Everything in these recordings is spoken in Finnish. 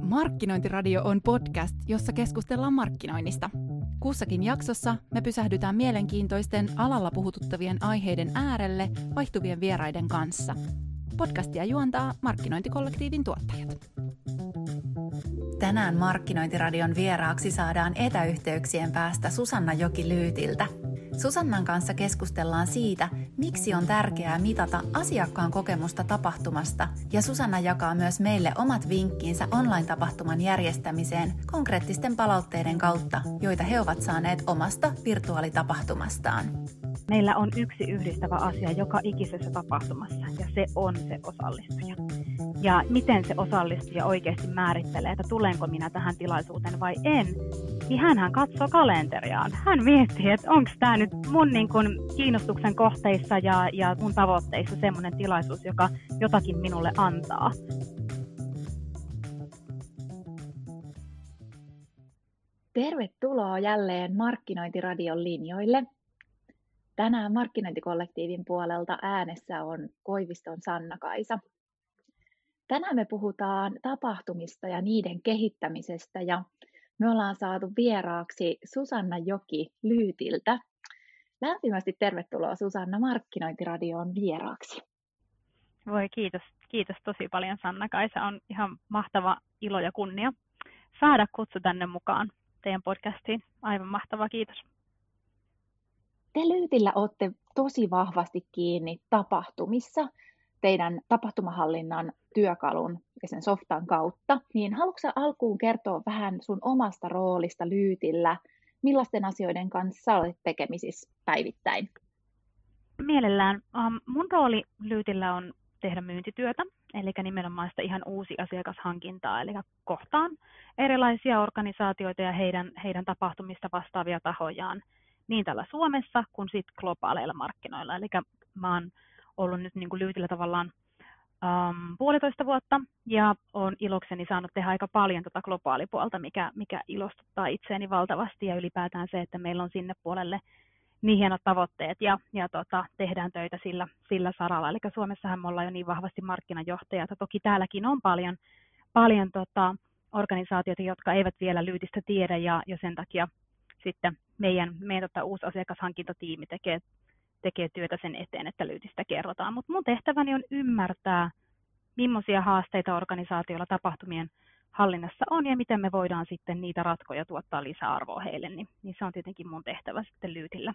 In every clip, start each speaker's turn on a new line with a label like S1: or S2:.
S1: Markkinointiradio on podcast, jossa keskustellaan markkinoinnista. Kussakin jaksossa me pysähdytään mielenkiintoisten alalla puhututtavien aiheiden äärelle vaihtuvien vieraiden kanssa. Podcastia juontaa Markkinointikollektiivin tuottajat. Tänään Markkinointiradion vieraaksi saadaan etäyhteyksien päästä Susanna Joki-Lyytiltä – Susannan kanssa keskustellaan siitä, miksi on tärkeää mitata asiakkaan kokemusta tapahtumasta, ja Susanna jakaa myös meille omat vinkkiinsä online-tapahtuman järjestämiseen konkreettisten palautteiden kautta, joita he ovat saaneet omasta virtuaalitapahtumastaan.
S2: Meillä on yksi yhdistävä asia joka ikisessä tapahtumassa, ja se on se osallistuja. Ja miten se osallistuja oikeasti määrittelee, että tulenko minä tähän tilaisuuteen vai en, niin hän katsoo kalenteriaan. Hän miettii, että onko tämä nyt mun niin kun, kiinnostuksen kohteissa ja, ja mun tavoitteissa semmoinen tilaisuus, joka jotakin minulle antaa.
S1: Tervetuloa jälleen Markkinointiradion linjoille. Tänään Markkinointikollektiivin puolelta äänessä on Koiviston Sanna-Kaisa. Tänään me puhutaan tapahtumista ja niiden kehittämisestä ja me ollaan saatu vieraaksi Susanna Joki Lyytiltä. Lämpimästi tervetuloa Susanna Markkinointiradioon vieraaksi.
S2: Voi kiitos, kiitos tosi paljon Sanna-Kaisa. On ihan mahtava ilo ja kunnia saada kutsu tänne mukaan teidän podcastiin. Aivan mahtava, kiitos.
S1: Te Lyytillä olette tosi vahvasti kiinni tapahtumissa teidän tapahtumahallinnan työkalun ja sen softan kautta, niin haluatko alkuun kertoa vähän sun omasta roolista Lyytillä, millaisten asioiden kanssa olet tekemisissä päivittäin?
S2: Mielellään. Um, mun rooli Lyytillä on tehdä myyntityötä, eli nimenomaan sitä ihan uusi asiakashankintaa, eli kohtaan erilaisia organisaatioita ja heidän, heidän tapahtumista vastaavia tahojaan niin täällä Suomessa kuin sitten globaaleilla markkinoilla. Eli mä oon ollut nyt niin kuin Lyytillä tavallaan um, puolitoista vuotta. Ja olen ilokseni saanut tehdä aika paljon tuota globaalipuolta, mikä, mikä ilostuttaa itseäni valtavasti. Ja ylipäätään se, että meillä on sinne puolelle niin hienot tavoitteet ja, ja tota, tehdään töitä sillä, sillä saralla. Eli Suomessahan me ollaan jo niin vahvasti markkinajohtajat, toki täälläkin on paljon, paljon tota, organisaatioita, jotka eivät vielä lyytistä tiedä. Ja, ja sen takia sitten meidän, meidän tota, uusi asiakashankintatiimi tekee tekee työtä sen eteen, että lyytistä kerrotaan. Mutta mun tehtäväni on ymmärtää, millaisia haasteita organisaatioilla tapahtumien hallinnassa on ja miten me voidaan sitten niitä ratkoja tuottaa lisäarvoa heille, niin, niin se on tietenkin mun tehtävä sitten lyytillä.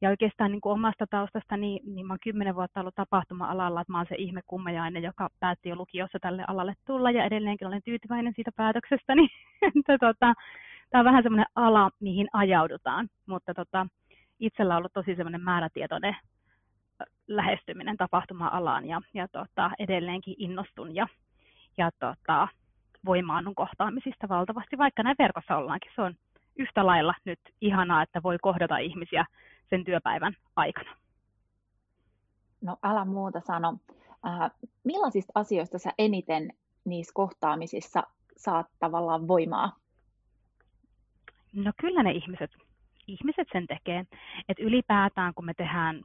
S2: Ja oikeastaan niin kuin omasta taustasta, niin, niin mä oon kymmenen vuotta ollut tapahtuma-alalla, että mä oon se ihme kummajainen, joka päätti jo lukiossa tälle alalle tulla ja edelleenkin olen tyytyväinen siitä päätöksestä, että tota, tämä on vähän semmoinen ala, mihin ajaudutaan, mutta tota, itsellä on ollut tosi semmoinen määrätietoinen lähestyminen tapahtuma-alaan ja, ja tota, edelleenkin innostun ja, ja tota, voimaannun kohtaamisista valtavasti, vaikka näin verkossa ollaankin. Se on yhtä lailla nyt ihanaa, että voi kohdata ihmisiä sen työpäivän aikana.
S1: No älä muuta sano. Äh, millaisista asioista sä eniten niissä kohtaamisissa saat tavallaan voimaa?
S2: No kyllä ne ihmiset ihmiset sen tekee. Että ylipäätään kun me tehdään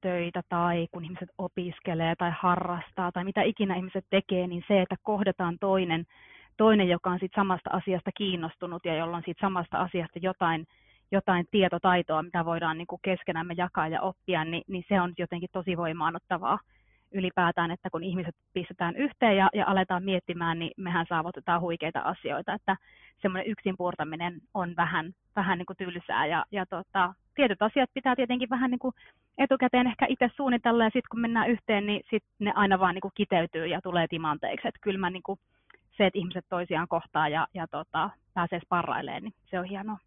S2: töitä tai kun ihmiset opiskelee tai harrastaa tai mitä ikinä ihmiset tekee, niin se, että kohdataan toinen, toinen joka on siitä samasta asiasta kiinnostunut ja jolla on siitä samasta asiasta jotain, jotain tietotaitoa, mitä voidaan niin kuin keskenämme jakaa ja oppia, niin, niin se on jotenkin tosi voimaanottavaa ylipäätään, että kun ihmiset pistetään yhteen ja, ja aletaan miettimään, niin mehän saavutetaan huikeita asioita, että semmoinen yksin puurtaminen on vähän, vähän niin kuin tylsää. Ja, ja tota, tietyt asiat pitää tietenkin vähän niin kuin etukäteen ehkä itse suunnitella. Ja sitten kun mennään yhteen, niin sitten ne aina vaan niin kuin kiteytyy ja tulee timanteeksi, että kyllä mä niin kuin se, että ihmiset toisiaan kohtaa ja, ja tota, pääsee sparrailemaan, niin se on hienoa.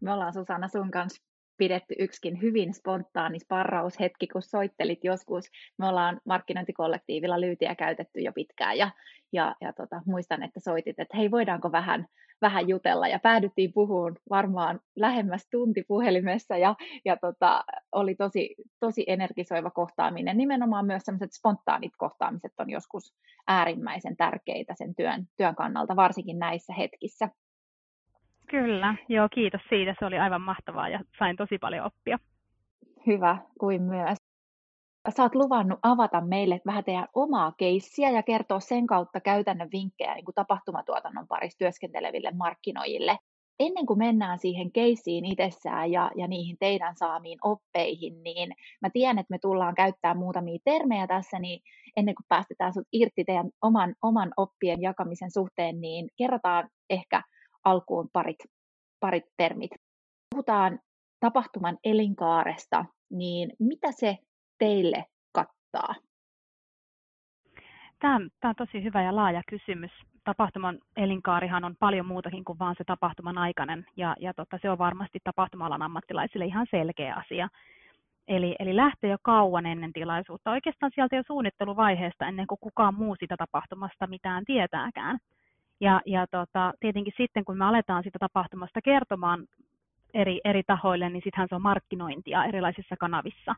S1: Me ollaan Susanna sun kanssa pidetty yksikin hyvin spontaani sparraushetki, kun soittelit joskus. Me ollaan markkinointikollektiivilla lyytiä käytetty jo pitkään ja, ja, ja tota, muistan, että soitit, että hei voidaanko vähän, vähän jutella ja päädyttiin puhumaan varmaan lähemmäs tunti puhelimessa ja, ja tota, oli tosi, tosi energisoiva kohtaaminen. Nimenomaan myös sellaiset spontaanit kohtaamiset on joskus äärimmäisen tärkeitä sen työn, työn kannalta, varsinkin näissä hetkissä.
S2: Kyllä, joo kiitos siitä. Se oli aivan mahtavaa ja sain tosi paljon oppia.
S1: Hyvä, kuin myös. sä oot luvannut avata meille vähän teidän omaa keissiä ja kertoa sen kautta käytännön vinkkejä niin kuin tapahtumatuotannon parissa työskenteleville markkinoijille. Ennen kuin mennään siihen keissiin itsessään ja, ja niihin teidän saamiin oppeihin, niin mä tiedän, että me tullaan käyttämään muutamia termejä tässä, niin ennen kuin päästetään sut irti teidän oman, oman oppien jakamisen suhteen, niin kerrotaan ehkä alkuun parit, parit termit. Puhutaan tapahtuman elinkaaresta, niin mitä se teille kattaa?
S2: Tämä on, tämä on tosi hyvä ja laaja kysymys. Tapahtuman elinkaarihan on paljon muutakin kuin vain se tapahtuman aikainen, ja, ja tota, se on varmasti tapahtumalan ammattilaisille ihan selkeä asia. Eli, eli lähtee jo kauan ennen tilaisuutta, oikeastaan sieltä jo suunnitteluvaiheesta, ennen kuin kukaan muu sitä tapahtumasta mitään tietääkään. Ja, ja tota, tietenkin sitten, kun me aletaan sitä tapahtumasta kertomaan eri, eri tahoille, niin sittenhän se on markkinointia erilaisissa kanavissa.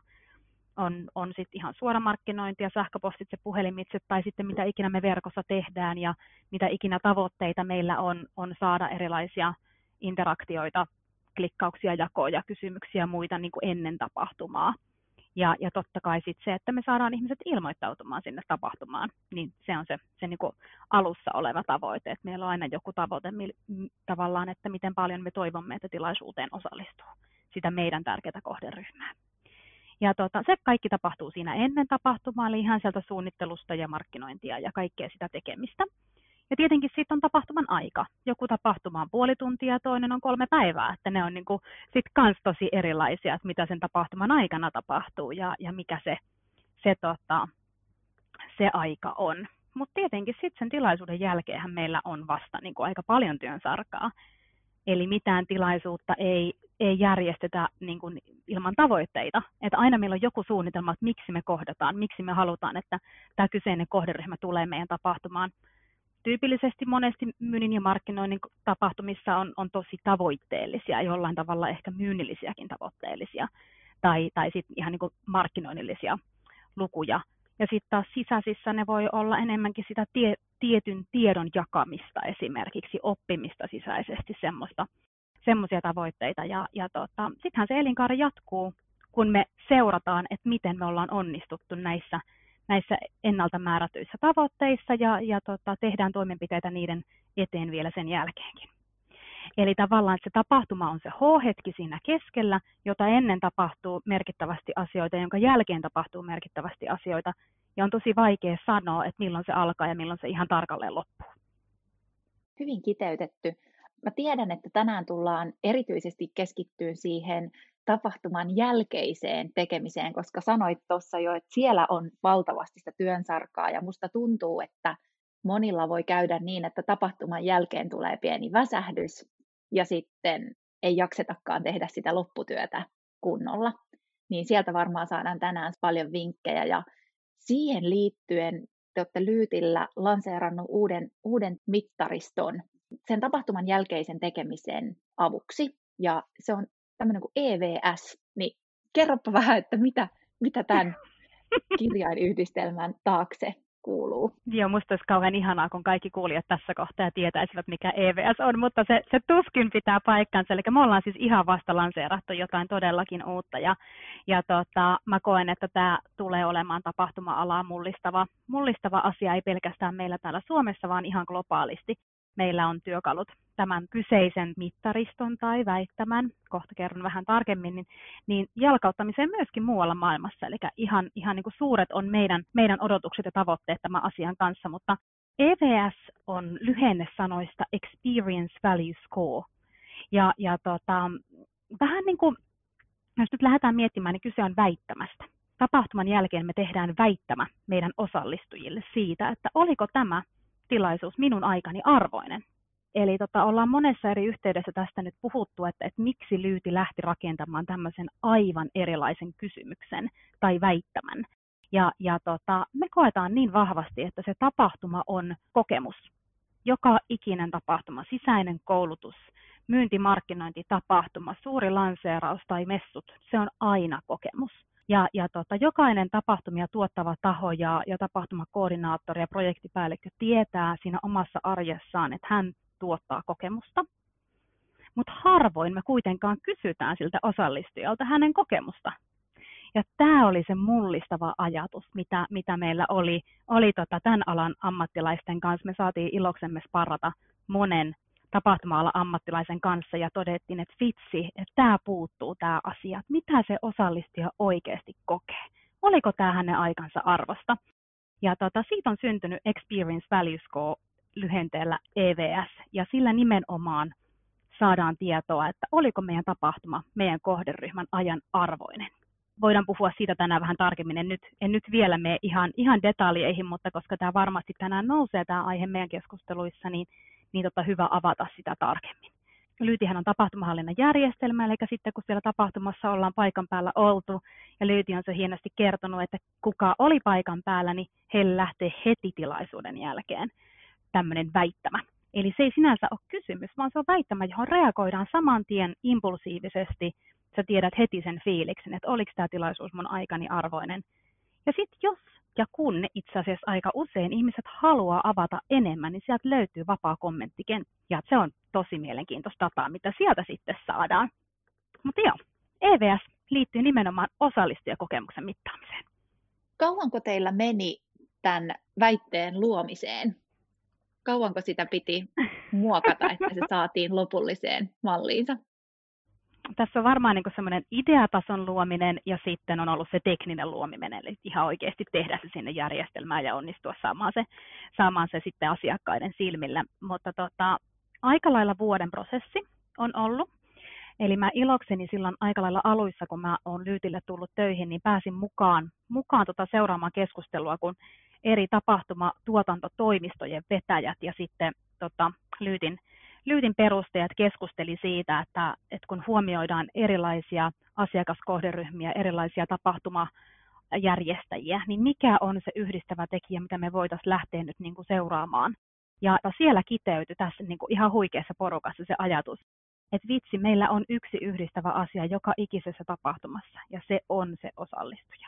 S2: On, on sitten ihan suoramarkkinointia, sähköpostitse, puhelimitse tai sitten mitä ikinä me verkossa tehdään ja mitä ikinä tavoitteita meillä on, on saada erilaisia interaktioita, klikkauksia, jakoja, kysymyksiä ja muita niin kuin ennen tapahtumaa. Ja, ja totta kai sitten se, että me saadaan ihmiset ilmoittautumaan sinne tapahtumaan, niin se on se, se niin kuin alussa oleva tavoite, että meillä on aina joku tavoite tavallaan, että miten paljon me toivomme, että tilaisuuteen osallistuu sitä meidän tärkeää kohderyhmää. Ja tota, se kaikki tapahtuu siinä ennen tapahtumaa, eli ihan sieltä suunnittelusta ja markkinointia ja kaikkea sitä tekemistä. Ja tietenkin sitten on tapahtuman aika. Joku tapahtuma on puoli tuntia toinen on kolme päivää. Että ne on niinku sit kans tosi erilaisia, että mitä sen tapahtuman aikana tapahtuu ja, ja mikä se, se, tota, se aika on. Mutta tietenkin sitten sen tilaisuuden jälkeenhän meillä on vasta niinku aika paljon työn sarkaa. Eli mitään tilaisuutta ei, ei järjestetä niin kuin ilman tavoitteita. Että aina meillä on joku suunnitelma, että miksi me kohdataan, miksi me halutaan, että tämä kyseinen kohderyhmä tulee meidän tapahtumaan tyypillisesti monesti myynnin ja markkinoinnin tapahtumissa on, on tosi tavoitteellisia, jollain tavalla ehkä myynnillisiäkin tavoitteellisia, tai, tai sitten ihan niin kuin markkinoinnillisia lukuja. Ja sitten taas sisäisissä ne voi olla enemmänkin sitä tie, tietyn tiedon jakamista esimerkiksi, oppimista sisäisesti, semmoisia tavoitteita. Ja, ja tota, sittenhän se elinkaari jatkuu, kun me seurataan, että miten me ollaan onnistuttu näissä näissä ennalta määrätyissä tavoitteissa ja, ja tota, tehdään toimenpiteitä niiden eteen vielä sen jälkeenkin. Eli tavallaan se tapahtuma on se H-hetki siinä keskellä, jota ennen tapahtuu merkittävästi asioita, jonka jälkeen tapahtuu merkittävästi asioita. Ja on tosi vaikea sanoa, että milloin se alkaa ja milloin se ihan tarkalleen loppuu.
S1: Hyvin kiteytetty. Mä tiedän, että tänään tullaan erityisesti keskittyyn siihen tapahtuman jälkeiseen tekemiseen, koska sanoit tuossa jo, että siellä on valtavasti sitä työnsarkaa ja musta tuntuu, että monilla voi käydä niin, että tapahtuman jälkeen tulee pieni väsähdys ja sitten ei jaksetakaan tehdä sitä lopputyötä kunnolla. Niin sieltä varmaan saadaan tänään paljon vinkkejä ja siihen liittyen te olette Lyytillä lanseerannut uuden, uuden mittariston sen tapahtuman jälkeisen tekemisen avuksi. Ja se on tämmöinen kuin EVS, niin kerropa vähän, että mitä, mitä tämän kirjainyhdistelmän taakse kuuluu.
S2: Joo, musta olisi kauhean ihanaa, kun kaikki kuulijat tässä kohtaa tietäisivät, mikä EVS on, mutta se, se tuskin pitää paikkansa. Eli me ollaan siis ihan vasta lanseerattu jotain todellakin uutta, ja, ja tota, mä koen, että tämä tulee olemaan tapahtuma-alaa mullistava, mullistava asia, ei pelkästään meillä täällä Suomessa, vaan ihan globaalisti meillä on työkalut tämän kyseisen mittariston tai väittämän, kohta kerron vähän tarkemmin, niin, niin jalkauttamiseen myöskin muualla maailmassa. Eli ihan, ihan niin kuin suuret on meidän, meidän odotukset ja tavoitteet tämän asian kanssa, mutta EVS on lyhenne sanoista Experience Value Score. Ja, ja tota, vähän niin kuin, jos nyt lähdetään miettimään, niin kyse on väittämästä. Tapahtuman jälkeen me tehdään väittämä meidän osallistujille siitä, että oliko tämä tilaisuus minun aikani arvoinen. Eli tota, ollaan monessa eri yhteydessä tästä nyt puhuttu, että, että miksi Lyyti lähti rakentamaan tämmöisen aivan erilaisen kysymyksen tai väittämän. Ja, ja tota, me koetaan niin vahvasti, että se tapahtuma on kokemus. Joka ikinen tapahtuma, sisäinen koulutus, myyntimarkkinointi, tapahtuma, suuri lanseeraus tai messut, se on aina kokemus. Ja, ja tota, jokainen tapahtumia tuottava taho ja, ja tapahtumakoordinaattori ja projektipäällikkö tietää siinä omassa arjessaan, että hän tuottaa kokemusta. Mutta harvoin me kuitenkaan kysytään siltä osallistujalta hänen kokemusta. Ja tämä oli se mullistava ajatus, mitä, mitä meillä oli, oli tota tämän alan ammattilaisten kanssa. Me saatiin iloksemme sparrata monen tapahtuma ammattilaisen kanssa ja todettiin, että vitsi, että tämä puuttuu tämä asia, mitä se osallistija oikeasti kokee. Oliko tämä hänen aikansa arvosta? Ja tota, siitä on syntynyt Experience Value Score lyhenteellä EVS, ja sillä nimenomaan saadaan tietoa, että oliko meidän tapahtuma meidän kohderyhmän ajan arvoinen. Voidaan puhua siitä tänään vähän tarkemmin, en nyt, en nyt vielä mene ihan, ihan detaljeihin, mutta koska tämä varmasti tänään nousee tämä aihe meidän keskusteluissa, niin, niin tota, hyvä avata sitä tarkemmin. Lyytihän on tapahtumahallinnan järjestelmä, eli sitten kun siellä tapahtumassa ollaan paikan päällä oltu, ja Lyyti on se hienosti kertonut, että kuka oli paikan päällä, niin he lähtee heti tilaisuuden jälkeen tämmöinen väittämä. Eli se ei sinänsä ole kysymys, vaan se on väittämä, johon reagoidaan saman tien impulsiivisesti. Sä tiedät heti sen fiiliksen, että oliko tämä tilaisuus mun aikani arvoinen. Ja sitten jos ja kun itse asiassa aika usein ihmiset haluaa avata enemmän, niin sieltä löytyy vapaa kommenttikenttä. Ja se on tosi mielenkiintoista dataa, mitä sieltä sitten saadaan. Mutta joo, EVS liittyy nimenomaan osallistujakokemuksen mittaamiseen.
S1: Kauanko teillä meni tämän väitteen luomiseen? Kauanko sitä piti muokata, että se saatiin lopulliseen malliinsa?
S2: Tässä on varmaan niin semmoinen ideatason luominen ja sitten on ollut se tekninen luominen, eli ihan oikeasti tehdä se sinne järjestelmään ja onnistua saamaan se, saamaan se sitten asiakkaiden silmillä. Mutta tota, aika lailla vuoden prosessi on ollut. Eli mä ilokseni silloin aika lailla aluissa, kun mä oon Lyytille tullut töihin, niin pääsin mukaan, mukaan tota seuraamaan keskustelua, kun eri tapahtuma tuotantotoimistojen vetäjät ja sitten tota, Lyytin Lyytin perustajat keskusteli siitä, että, että kun huomioidaan erilaisia asiakaskohderyhmiä, erilaisia tapahtumajärjestäjiä, niin mikä on se yhdistävä tekijä, mitä me voitaisiin lähteä nyt niin kuin seuraamaan. Ja siellä kiteytyi tässä niin kuin ihan huikeassa porukassa se ajatus, että vitsi, meillä on yksi yhdistävä asia joka ikisessä tapahtumassa, ja se on se osallistuja.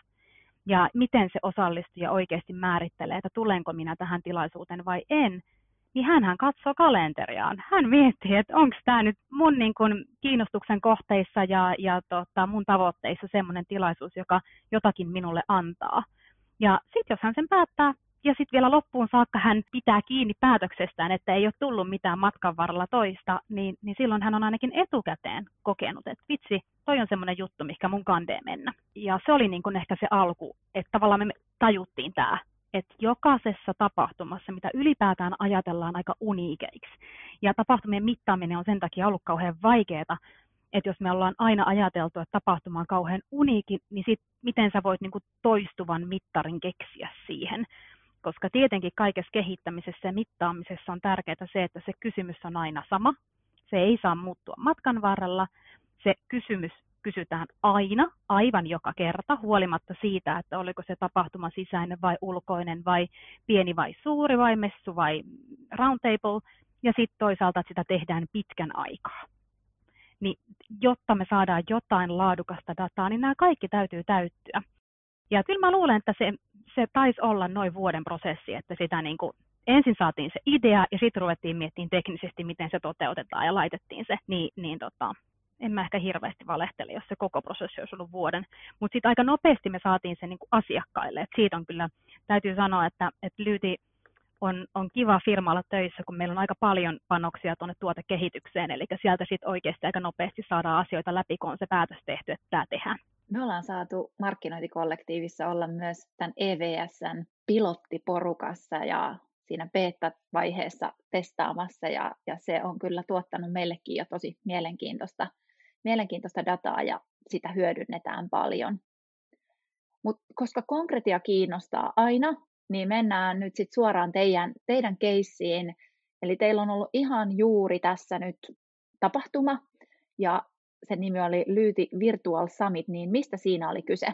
S2: Ja miten se osallistuja oikeasti määrittelee, että tulenko minä tähän tilaisuuteen vai en, niin hän katsoo kalenteriaan. Hän miettii, että onko tämä nyt mun niin kun, kiinnostuksen kohteissa ja, ja tota, mun tavoitteissa semmoinen tilaisuus, joka jotakin minulle antaa. Ja sitten jos hän sen päättää, ja sitten vielä loppuun saakka hän pitää kiinni päätöksestään, että ei ole tullut mitään matkan varrella toista, niin, niin silloin hän on ainakin etukäteen kokenut, että vitsi, toi on semmoinen juttu, mikä mun kandee mennä. Ja se oli niin kuin ehkä se alku, että tavallaan me tajuttiin tämä että jokaisessa tapahtumassa, mitä ylipäätään ajatellaan aika uniikeiksi, ja tapahtumien mittaaminen on sen takia ollut kauhean vaikeaa, että jos me ollaan aina ajateltu, että tapahtuma on kauhean uniiki, niin sit miten sä voit niinku toistuvan mittarin keksiä siihen. Koska tietenkin kaikessa kehittämisessä ja mittaamisessa on tärkeää se, että se kysymys on aina sama. Se ei saa muuttua matkan varrella. Se kysymys kysytään aina, aivan joka kerta, huolimatta siitä, että oliko se tapahtuma sisäinen vai ulkoinen vai pieni vai suuri vai messu vai roundtable, ja sitten toisaalta että sitä tehdään pitkän aikaa. Niin jotta me saadaan jotain laadukasta dataa, niin nämä kaikki täytyy täyttyä. Ja kyllä mä luulen, että se, se taisi olla noin vuoden prosessi, että sitä niin kuin ensin saatiin se idea ja sitten ruvettiin miettimään teknisesti, miten se toteutetaan ja laitettiin se, niin, niin tota, en mä ehkä hirveästi valehtele, jos se koko prosessi olisi ollut vuoden. Mutta sitten aika nopeasti me saatiin se niin kuin asiakkaille. Et siitä on kyllä, täytyy sanoa, että, että Lyyti on, on kiva firma olla töissä, kun meillä on aika paljon panoksia tuonne tuotekehitykseen, eli sieltä sitten oikeasti aika nopeasti saadaan asioita läpi, kun on se päätös tehty, että tämä tehdään.
S1: Me ollaan saatu markkinointikollektiivissa olla myös tämän EVSn pilottiporukassa ja siinä beta-vaiheessa testaamassa ja, ja se on kyllä tuottanut meillekin jo tosi mielenkiintoista mielenkiintoista dataa ja sitä hyödynnetään paljon. Mutta koska konkretia kiinnostaa aina, niin mennään nyt sit suoraan teidän, teidän keissiin. Eli teillä on ollut ihan juuri tässä nyt tapahtuma, ja sen nimi oli Lyyti Virtual Summit, niin mistä siinä oli kyse?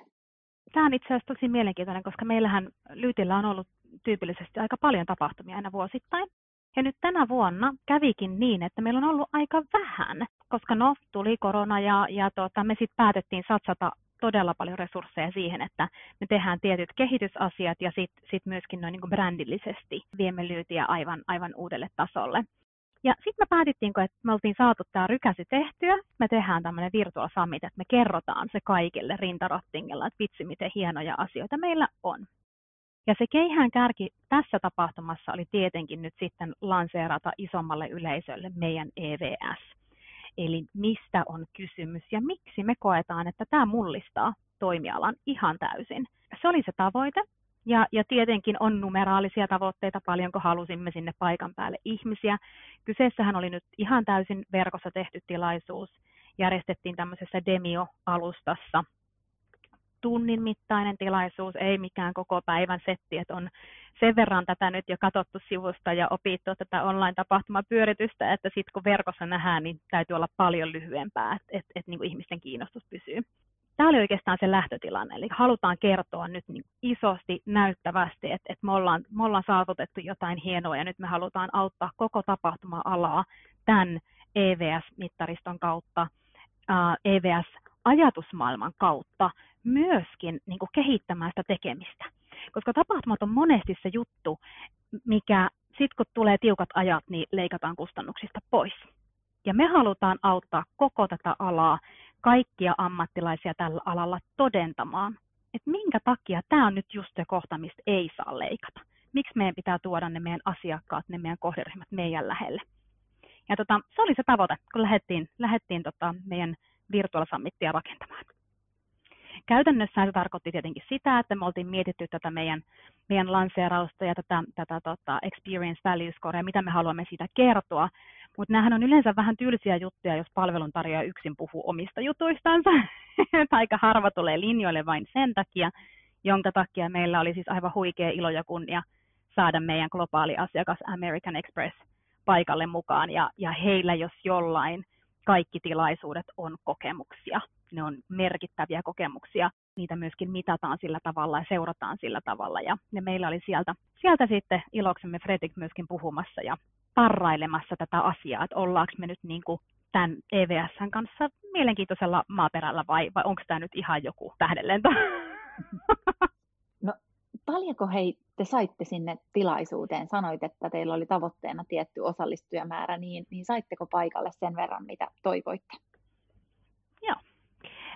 S2: Tämä on itse asiassa tosi mielenkiintoinen, koska meillähän Lyytillä on ollut tyypillisesti aika paljon tapahtumia aina vuosittain. Ja nyt tänä vuonna kävikin niin, että meillä on ollut aika vähän, koska no, tuli korona ja, ja tota, me sitten päätettiin satsata todella paljon resursseja siihen, että me tehdään tietyt kehitysasiat ja sitten sit myöskin noin niin brändillisesti viemme lyytiä aivan, aivan uudelle tasolle. Ja sitten me päätettiin, että me oltiin saatu tämä rykäsy tehtyä, me tehdään tämmöinen virtual summit, että me kerrotaan se kaikille rintarattingilla, että vitsi miten hienoja asioita meillä on. Ja se keihään kärki tässä tapahtumassa oli tietenkin nyt sitten lanseerata isommalle yleisölle meidän EVS. Eli mistä on kysymys ja miksi me koetaan, että tämä mullistaa toimialan ihan täysin. Se oli se tavoite. Ja, ja tietenkin on numeraalisia tavoitteita, paljonko halusimme sinne paikan päälle ihmisiä. Kyseessähän oli nyt ihan täysin verkossa tehty tilaisuus. Järjestettiin tämmöisessä Demio-alustassa tunnin mittainen tilaisuus, ei mikään koko päivän setti, että on sen verran tätä nyt jo katsottu sivusta ja opittu tätä online-tapahtumapyöritystä, että sitten kun verkossa nähdään, niin täytyy olla paljon lyhyempää, että et, et, niin ihmisten kiinnostus pysyy. Tämä oli oikeastaan se lähtötilanne, eli halutaan kertoa nyt niin isosti, näyttävästi, että, että me, ollaan, me ollaan saavutettu jotain hienoa ja nyt me halutaan auttaa koko tapahtuma-alaa tämän EVS-mittariston kautta, EVS-ajatusmaailman kautta myöskin niin kuin kehittämään sitä tekemistä. Koska tapahtumat on monesti se juttu, mikä sitten kun tulee tiukat ajat, niin leikataan kustannuksista pois. Ja me halutaan auttaa koko tätä alaa, kaikkia ammattilaisia tällä alalla todentamaan, että minkä takia tämä on nyt just se kohta, mistä ei saa leikata. Miksi meidän pitää tuoda ne meidän asiakkaat, ne meidän kohderyhmät meidän lähelle. Ja tota, se oli se tavoite, kun lähdettiin, lähdettiin tota meidän virtual summitia rakentamaan. Käytännössä se tarkoitti tietenkin sitä, että me oltiin mietitty tätä meidän, meidän lanseerausta ja tätä, tätä tota experience value score, mitä me haluamme siitä kertoa. Mutta nämähän on yleensä vähän tylsiä juttuja, jos palveluntarjoaja yksin puhuu omista jutuistansa. Aika harva tulee linjoille vain sen takia, jonka takia meillä oli siis aivan huikea ilo ja kunnia saada meidän globaali asiakas American Express paikalle mukaan. Ja, ja heillä jos jollain kaikki tilaisuudet on kokemuksia ne on merkittäviä kokemuksia. Niitä myöskin mitataan sillä tavalla ja seurataan sillä tavalla. Ja, ja meillä oli sieltä, sieltä sitten iloksemme Fredrik myöskin puhumassa ja parrailemassa tätä asiaa, että ollaanko me nyt niin kuin tämän EVSn kanssa mielenkiintoisella maaperällä vai, vai onko tämä nyt ihan joku tähdenlento?
S1: Paljonko hei te saitte sinne tilaisuuteen? Sanoit, että teillä oli tavoitteena tietty osallistujamäärä, niin, niin saitteko paikalle sen verran, mitä toivoitte?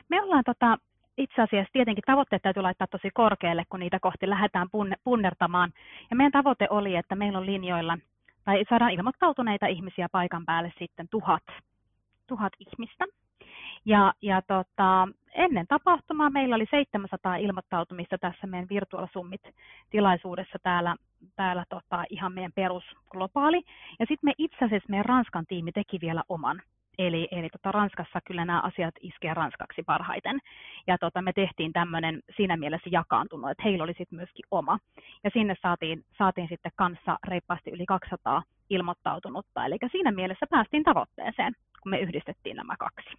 S2: Me ollaan tota, itse asiassa tietenkin tavoitteet täytyy laittaa tosi korkealle, kun niitä kohti lähdetään punnertamaan. Ja meidän tavoite oli, että meillä on linjoilla, tai saadaan ilmoittautuneita ihmisiä paikan päälle sitten tuhat, tuhat ihmistä. Ja, ja tota, ennen tapahtumaa meillä oli 700 ilmoittautumista tässä meidän Virtual Summit-tilaisuudessa täällä, täällä tota, ihan meidän perusglobaali. Ja sitten me itse asiassa meidän Ranskan tiimi teki vielä oman Eli, eli tota, Ranskassa kyllä nämä asiat iskee ranskaksi parhaiten. Ja tota, me tehtiin tämmöinen siinä mielessä jakaantunut, että heillä oli sitten myöskin oma. Ja sinne saatiin, saatiin sitten kanssa reippaasti yli 200 ilmoittautunutta. Eli siinä mielessä päästiin tavoitteeseen, kun me yhdistettiin nämä kaksi.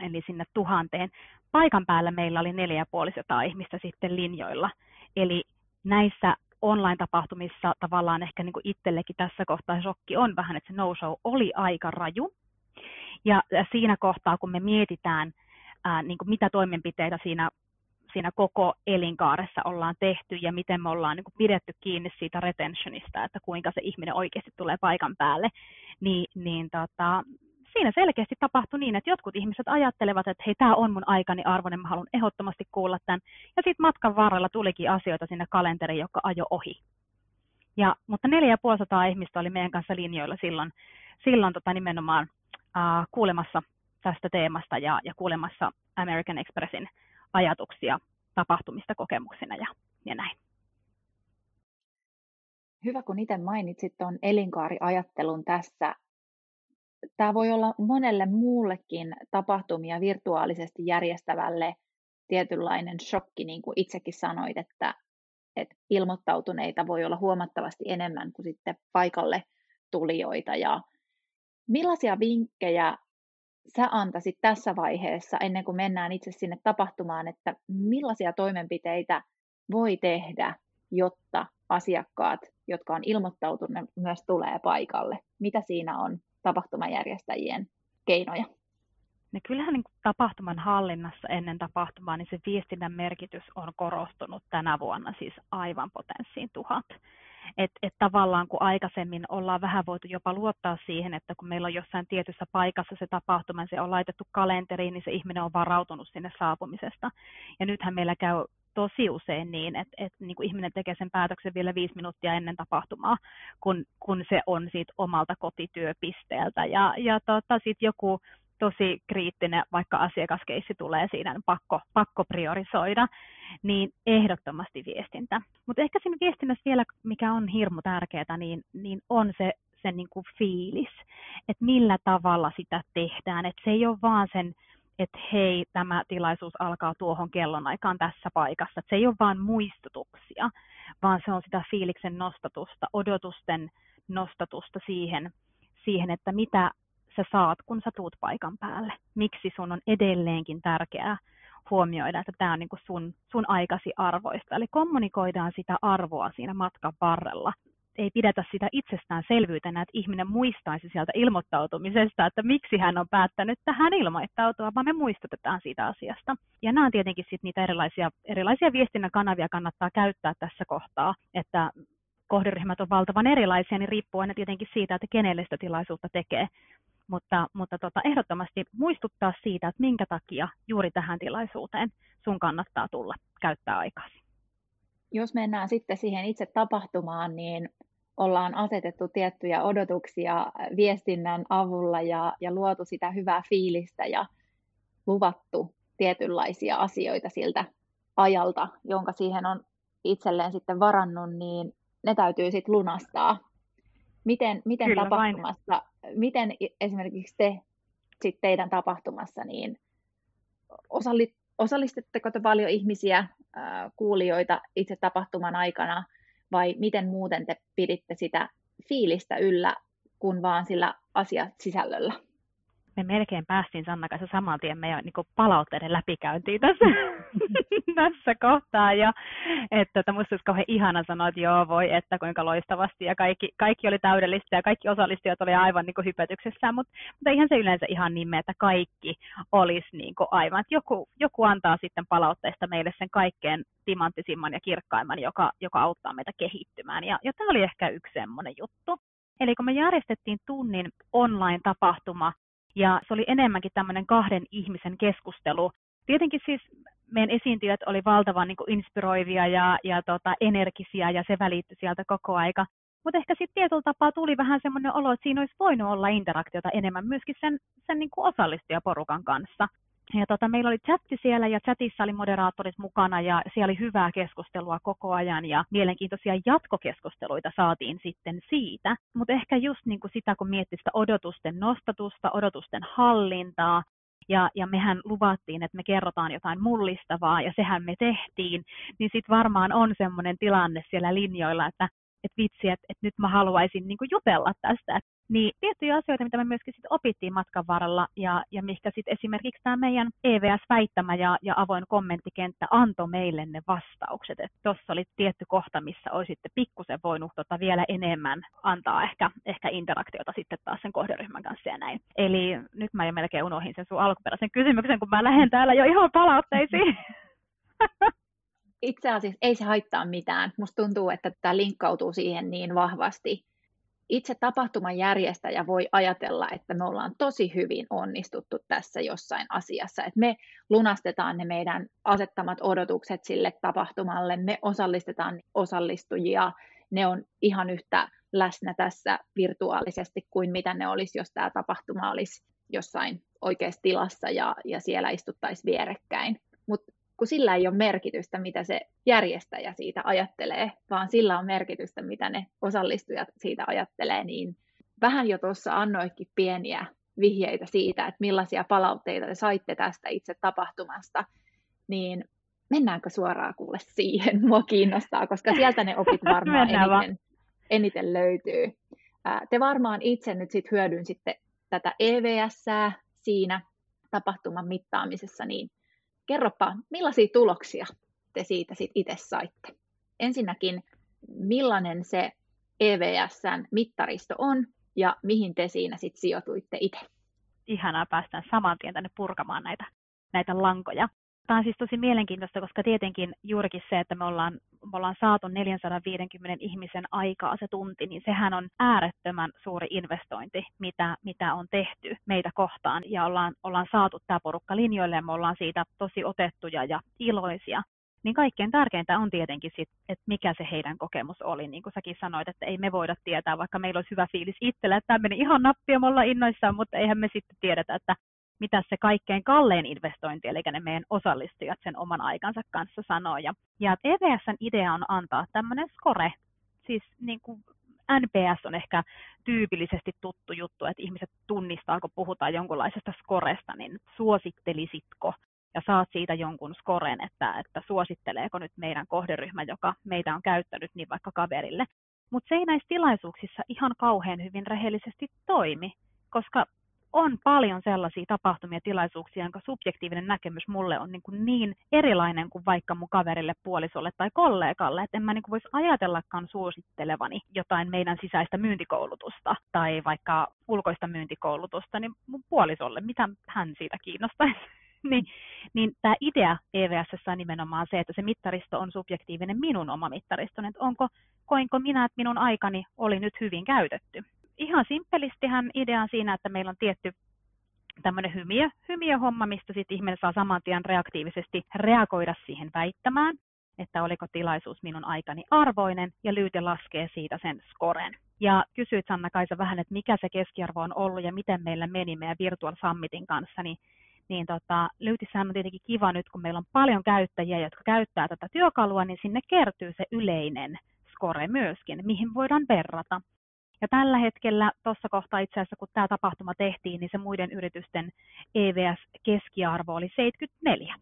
S2: Eli sinne tuhanteen. Paikan päällä meillä oli 4500 ihmistä sitten linjoilla. Eli näissä online-tapahtumissa tavallaan ehkä niin kuin itsellekin tässä kohtaa shokki on vähän, että se no-show oli aika raju, ja siinä kohtaa, kun me mietitään, ää, niin kuin mitä toimenpiteitä siinä, siinä koko elinkaaressa ollaan tehty ja miten me ollaan niin kuin pidetty kiinni siitä retentionista, että kuinka se ihminen oikeasti tulee paikan päälle, niin, niin tota, siinä selkeästi tapahtui niin, että jotkut ihmiset ajattelevat, että hei, tämä on mun aikani arvoinen, mä haluan ehdottomasti kuulla tämän. Ja sitten matkan varrella tulikin asioita sinne kalenteriin, joka ajo ohi. Ja, mutta 4500 ihmistä oli meidän kanssa linjoilla silloin, silloin tota nimenomaan äh, kuulemassa tästä teemasta ja, ja kuulemassa American Expressin ajatuksia tapahtumista kokemuksina ja, ja näin.
S1: Hyvä, kun itse mainitsit tuon elinkaariajattelun tässä. Tämä voi olla monelle muullekin tapahtumia virtuaalisesti järjestävälle tietynlainen shokki, niin kuin itsekin sanoit, että, että ilmoittautuneita voi olla huomattavasti enemmän kuin sitten paikalle tulijoita. Ja Millaisia vinkkejä sä antaisit tässä vaiheessa, ennen kuin mennään itse sinne tapahtumaan, että millaisia toimenpiteitä voi tehdä, jotta asiakkaat, jotka on ilmoittautuneet, myös tulee paikalle? Mitä siinä on tapahtumajärjestäjien keinoja?
S2: No kyllähän niin tapahtuman hallinnassa ennen tapahtumaa, niin se viestinnän merkitys on korostunut tänä vuonna siis aivan potenssiin tuhat. Että et tavallaan kun aikaisemmin ollaan vähän voitu jopa luottaa siihen, että kun meillä on jossain tietyssä paikassa se tapahtuma, se on laitettu kalenteriin, niin se ihminen on varautunut sinne saapumisesta. Ja nythän meillä käy tosi usein niin, että, että niin kuin ihminen tekee sen päätöksen vielä viisi minuuttia ennen tapahtumaa, kun, kun se on siitä omalta kotityöpisteeltä. Ja, ja tota, sitten joku tosi kriittinen, vaikka asiakaskeissi tulee siinä, niin pakko, pakko priorisoida, niin ehdottomasti viestintä. Mutta ehkä siinä viestinnässä vielä, mikä on hirmu tärkeää, niin, niin on se, se niin kuin fiilis, että millä tavalla sitä tehdään. Että se ei ole vaan sen että hei, tämä tilaisuus alkaa tuohon kellonaikaan tässä paikassa. Että se ei ole vain muistutuksia, vaan se on sitä fiiliksen nostatusta, odotusten nostatusta siihen, siihen, että mitä sä saat, kun sä tuut paikan päälle. Miksi sun on edelleenkin tärkeää huomioida, että tämä on niin sun, sun aikasi arvoista. Eli kommunikoidaan sitä arvoa siinä matkan varrella ei pidetä sitä itsestäänselvyytenä, että ihminen muistaisi sieltä ilmoittautumisesta, että miksi hän on päättänyt tähän ilmoittautua, vaan me muistutetaan siitä asiasta. Ja nämä on tietenkin sitten niitä erilaisia, erilaisia viestinnän kanavia kannattaa käyttää tässä kohtaa, että kohderyhmät on valtavan erilaisia, niin riippuu aina tietenkin siitä, että kenelle sitä tilaisuutta tekee. Mutta, mutta tota, ehdottomasti muistuttaa siitä, että minkä takia juuri tähän tilaisuuteen sun kannattaa tulla käyttää aikasi.
S1: Jos mennään sitten siihen itse tapahtumaan, niin ollaan asetettu tiettyjä odotuksia viestinnän avulla ja, ja luotu sitä hyvää fiilistä ja luvattu tietynlaisia asioita siltä ajalta, jonka siihen on itselleen sitten varannut, niin ne täytyy sitten lunastaa. Miten, miten Kyllä, tapahtumassa, vain. miten esimerkiksi te sitten teidän tapahtumassa, niin osallistetteko te paljon ihmisiä, kuulijoita itse tapahtuman aikana – vai miten muuten te piditte sitä fiilistä yllä kuin vaan sillä asiasisällöllä?
S2: Me melkein päästiin Sanna kanssa saman tien meidän niin palautteiden läpikäyntiin tässä, tässä kohtaa. Ja että tota, musta olisi kauhean ihana sanoa, että joo voi, että kuinka loistavasti ja kaikki, kaikki oli täydellistä ja kaikki osallistujat oli aivan niin kuin hypetyksessään, mutta, mutta eihän se yleensä ihan niin että kaikki olisi niin kuin aivan. Että joku, joku antaa sitten palautteesta meille sen kaikkein timanttisimman ja kirkkaimman, joka, joka auttaa meitä kehittymään. Ja, ja tämä oli ehkä yksi semmoinen juttu. Eli kun me järjestettiin tunnin online-tapahtuma ja se oli enemmänkin tämmöinen kahden ihmisen keskustelu. Tietenkin siis meidän esiintyjät oli valtavan niin inspiroivia ja, ja tota, energisiä ja se välittyi sieltä koko aika. Mutta ehkä sitten tietyllä tapaa tuli vähän semmoinen olo, että siinä olisi voinut olla interaktiota enemmän myöskin sen, sen niin osallistujaporukan kanssa. Ja tota, meillä oli chatti siellä ja chatissa oli moderaattorit mukana ja siellä oli hyvää keskustelua koko ajan ja mielenkiintoisia jatkokeskusteluita saatiin sitten siitä. Mutta ehkä just niin kuin sitä, kun miettii sitä odotusten nostatusta, odotusten hallintaa, ja, ja mehän luvattiin, että me kerrotaan jotain mullistavaa, ja sehän me tehtiin, niin sitten varmaan on semmoinen tilanne siellä linjoilla, että että vitsi, että, että nyt mä haluaisin niin kuin jutella tästä. Niin tiettyjä asioita, mitä me myöskin sit opittiin matkan varrella ja, ja mistä sitten esimerkiksi tämä meidän EVS-väittämä ja, ja avoin kommenttikenttä antoi meille ne vastaukset. Tuossa oli tietty kohta, missä olisitte pikkusen voinut tota vielä enemmän antaa ehkä, ehkä interaktiota sitten taas sen kohderyhmän kanssa ja näin. Eli nyt mä jo melkein unohin sen sun alkuperäisen kysymyksen, kun mä lähden täällä jo ihan palautteisiin.
S1: Itse asiassa ei se haittaa mitään. Musta tuntuu, että tämä linkkautuu siihen niin vahvasti itse tapahtuman järjestäjä voi ajatella, että me ollaan tosi hyvin onnistuttu tässä jossain asiassa, että me lunastetaan ne meidän asettamat odotukset sille tapahtumalle, me osallistetaan osallistujia, ne on ihan yhtä läsnä tässä virtuaalisesti kuin mitä ne olisi, jos tämä tapahtuma olisi jossain oikeassa tilassa ja, ja siellä istuttaisiin vierekkäin. Mutta kun sillä ei ole merkitystä, mitä se järjestäjä siitä ajattelee, vaan sillä on merkitystä, mitä ne osallistujat siitä ajattelee, niin vähän jo tuossa annoitkin pieniä vihjeitä siitä, että millaisia palautteita te saitte tästä itse tapahtumasta, niin mennäänkö suoraan kuule siihen? Mua kiinnostaa, koska sieltä ne opit varmaan eniten, eniten löytyy. Te varmaan itse nyt sit hyödynsitte tätä EVS siinä tapahtuman mittaamisessa, niin kerropa, millaisia tuloksia te siitä sit itse saitte? Ensinnäkin, millainen se EVSn mittaristo on ja mihin te siinä sitten sijoituitte itse?
S2: Ihanaa päästään saman tien tänne purkamaan näitä, näitä lankoja. Tämä on siis tosi mielenkiintoista, koska tietenkin juurikin se, että me ollaan, me ollaan saatu 450 ihmisen aikaa se tunti, niin sehän on äärettömän suuri investointi, mitä, mitä on tehty meitä kohtaan. Ja ollaan, ollaan saatu tämä porukka linjoille ja me ollaan siitä tosi otettuja ja iloisia niin kaikkein tärkeintä on tietenkin sit, että mikä se heidän kokemus oli. Niin kuin säkin sanoit, että ei me voida tietää, vaikka meillä olisi hyvä fiilis itsellä, että tämä meni ihan nappia, me ollaan innoissaan, mutta eihän me sitten tiedetä, että mitä se kaikkein kallein investointi, eli ne meidän osallistujat sen oman aikansa kanssa sanoo. Ja, ja EVSn idea on antaa tämmöinen score, siis niin kuin NPS on ehkä tyypillisesti tuttu juttu, että ihmiset tunnistaa, kun puhutaan jonkunlaisesta skoresta, niin suosittelisitko ja saat siitä jonkun skoren, että, että suositteleeko nyt meidän kohderyhmä, joka meitä on käyttänyt, niin vaikka kaverille. Mutta se ei näissä tilaisuuksissa ihan kauhean hyvin rehellisesti toimi, koska on paljon sellaisia tapahtumia, tilaisuuksia, jonka subjektiivinen näkemys mulle on niin, kuin niin erilainen kuin vaikka mun kaverille, puolisolle tai kollegalle, että en mä niin kuin voisi ajatellakaan suosittelevani jotain meidän sisäistä myyntikoulutusta tai vaikka ulkoista myyntikoulutusta, niin mun puolisolle, mitä hän siitä kiinnostaisi. niin, niin tämä idea EVS on nimenomaan se, että se mittaristo on subjektiivinen minun oma mittaristo, että onko, koinko minä, että minun aikani oli nyt hyvin käytetty. Ihan simppelistihän idea on siinä, että meillä on tietty tämmöinen hymiö, hymiöhomma, mistä sitten ihminen saa saman tien reaktiivisesti reagoida siihen väittämään, että oliko tilaisuus minun aikani arvoinen, ja Lyyte laskee siitä sen skoren. Ja kysyit Sanna-Kaisa vähän, että mikä se keskiarvo on ollut ja miten meillä meni meidän Virtual Summitin kanssa, niin niin tota, Lyytissähän on tietenkin kiva nyt, kun meillä on paljon käyttäjiä, jotka käyttää tätä työkalua, niin sinne kertyy se yleinen score myöskin, mihin voidaan verrata. Ja tällä hetkellä tuossa kohtaa itse asiassa, kun tämä tapahtuma tehtiin, niin se muiden yritysten EVS-keskiarvo oli 74.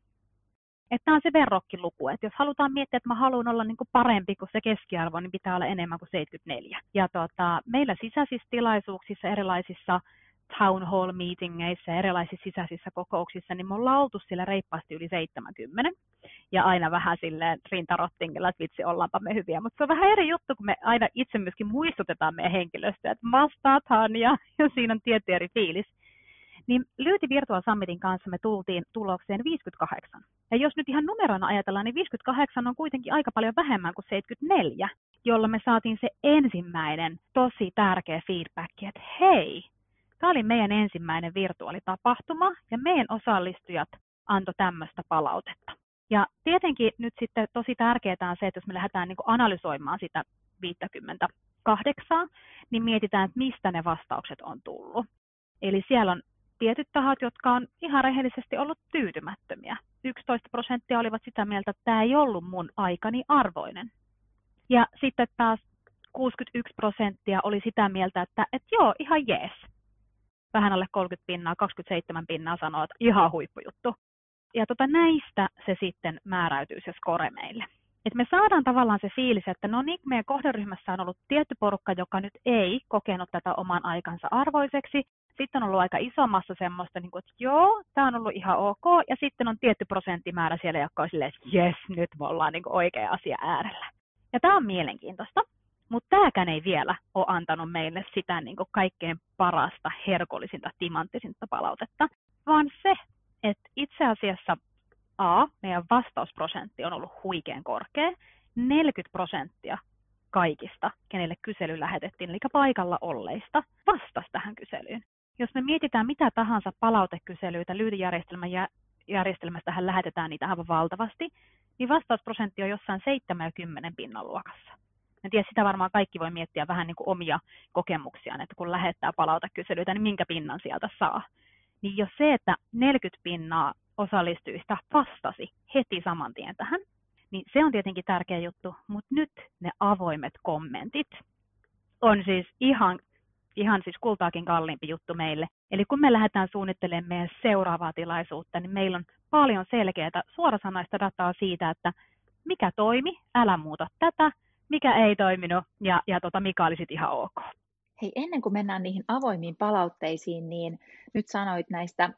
S2: Että tämä on se verrokkiluku, että jos halutaan miettiä, että mä haluan olla niin kuin parempi kuin se keskiarvo, niin pitää olla enemmän kuin 74. Ja tota, meillä sisäisissä tilaisuuksissa, erilaisissa town hall meetingeissa ja erilaisissa sisäisissä kokouksissa, niin me ollaan oltu siellä reippaasti yli 70. Ja aina vähän silleen rintarottingilla, että vitsi, ollaanpa me hyviä. Mutta se on vähän eri juttu, kun me aina itse myöskin muistutetaan meidän henkilöstöä, että vastaathan ja, ja siinä on tietty eri fiilis. Niin Lyyti Virtual Summitin kanssa me tultiin tulokseen 58. Ja jos nyt ihan numerona ajatellaan, niin 58 on kuitenkin aika paljon vähemmän kuin 74, jolla me saatiin se ensimmäinen tosi tärkeä feedback, että hei, Tämä oli meidän ensimmäinen virtuaalitapahtuma ja meidän osallistujat antoi tämmöistä palautetta. Ja tietenkin nyt sitten tosi tärkeää on se, että jos me lähdetään niin analysoimaan sitä 58, niin mietitään, että mistä ne vastaukset on tullut. Eli siellä on tietyt tahot, jotka on ihan rehellisesti ollut tyytymättömiä. 11 prosenttia olivat sitä mieltä, että tämä ei ollut mun aikani arvoinen. Ja sitten taas 61 prosenttia oli sitä mieltä, että, että joo, ihan jees vähän alle 30 pinnaa, 27 pinnaa sanoo, että ihan huippujuttu. Ja tota, näistä se sitten määräytyy se score meille. Et me saadaan tavallaan se fiilis, että no niin, meidän kohderyhmässä on ollut tietty porukka, joka nyt ei kokenut tätä oman aikansa arvoiseksi. Sitten on ollut aika iso massa semmoista, niin kuin, että joo, tämä on ollut ihan ok. Ja sitten on tietty prosenttimäärä siellä, joka on silleen, että jes, nyt me ollaan niin kuin oikea asia äärellä. Ja tämä on mielenkiintoista. Mutta tämäkään ei vielä ole antanut meille sitä niin kuin kaikkein parasta, herkollisinta, timanttisinta palautetta, vaan se, että itse asiassa A, meidän vastausprosentti on ollut huikean korkea, 40 prosenttia kaikista, kenelle kysely lähetettiin, eli paikalla olleista, vastasi tähän kyselyyn. Jos me mietitään mitä tahansa palautekyselyitä, lyytijärjestelmän järjestelmästähän lähetetään niitä aivan valtavasti, niin vastausprosentti on jossain 70 pinnan luokassa. En tiedä, sitä varmaan kaikki voi miettiä vähän niin kuin omia kokemuksiaan, että kun lähettää palautekyselyitä, niin minkä pinnan sieltä saa. Niin jos se, että 40 pinnaa osallistujista vastasi heti saman tien tähän, niin se on tietenkin tärkeä juttu, mutta nyt ne avoimet kommentit on siis ihan, ihan siis kultaakin kalliimpi juttu meille. Eli kun me lähdetään suunnittelemaan meidän seuraavaa tilaisuutta, niin meillä on paljon selkeää suorasanaista dataa siitä, että mikä toimi, älä muuta tätä, mikä ei toiminut ja, ja tota, mikä oli sitten ihan ok.
S1: Hei, ennen kuin mennään niihin avoimiin palautteisiin, niin nyt sanoit näistä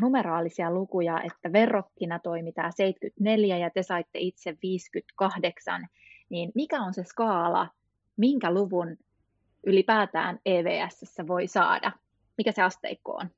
S1: numeraalisia lukuja, että verrokkina toimi tämä 74 ja te saitte itse 58, niin mikä on se skaala, minkä luvun ylipäätään EVS voi saada? Mikä se asteikko on?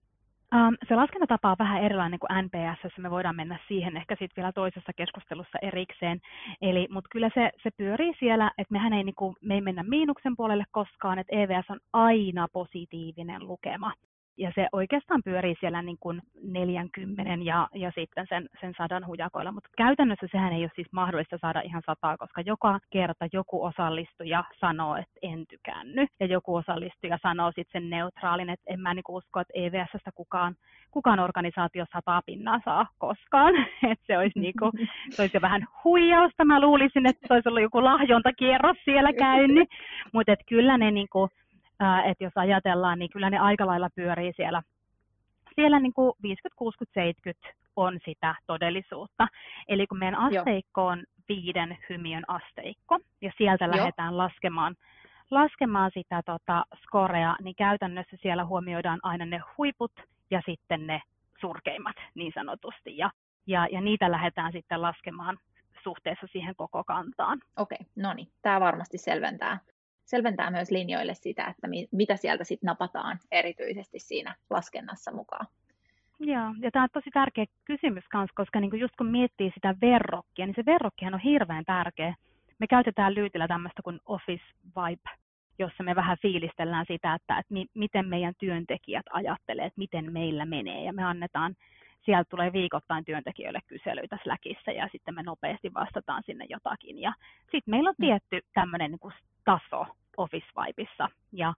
S2: Um, se laskentatapa on vähän erilainen kuin NPS, me voidaan mennä siihen ehkä sitten vielä toisessa keskustelussa erikseen. Eli, mutta kyllä se, se pyörii siellä, että mehän ei, niinku, me ei mennä miinuksen puolelle koskaan, että EVS on aina positiivinen lukema ja se oikeastaan pyörii siellä niin kuin 40 ja, ja sitten sen, sen sadan hujakoilla, mutta käytännössä sehän ei ole siis mahdollista saada ihan sataa, koska joka kerta joku osallistuja sanoo, että en tykännyt, ja joku osallistuja sanoo sitten sen neutraalin, että en mä niin usko, että EVSstä kukaan, kukaan organisaatio sataa pinnaa saa koskaan, että se olisi, niin kuin, se olisi jo vähän huijausta, mä luulisin, että se olisi ollut joku lahjontakierros siellä käynyt, mutta kyllä ne niin kuin, että jos ajatellaan, niin kyllä ne aika lailla pyörii siellä, siellä niin kuin 50, 60, 70 on sitä todellisuutta. Eli kun meidän asteikko on viiden hymiön asteikko, ja sieltä Joo. lähdetään laskemaan, laskemaan sitä tota, scorea, niin käytännössä siellä huomioidaan aina ne huiput ja sitten ne surkeimmat niin sanotusti. Ja, ja, ja niitä lähdetään sitten laskemaan suhteessa siihen koko kantaan.
S1: Okei, okay, no niin. Tämä varmasti selventää selventää myös linjoille sitä, että mi, mitä sieltä sitten napataan erityisesti siinä laskennassa mukaan.
S2: Joo, ja tämä on tosi tärkeä kysymys myös, koska niinku just kun miettii sitä verrokkia, niin se verrokkihan on hirveän tärkeä. Me käytetään Lyytillä tämmöistä kuin Office Vibe, jossa me vähän fiilistellään sitä, että, että mi, miten meidän työntekijät ajattelee, että miten meillä menee, ja me annetaan sieltä tulee viikoittain työntekijöille kyselyitä Slackissa ja sitten me nopeasti vastataan sinne jotakin. Ja sitten meillä on mm. tietty tämmöinen niin taso Office Vibeissa ja,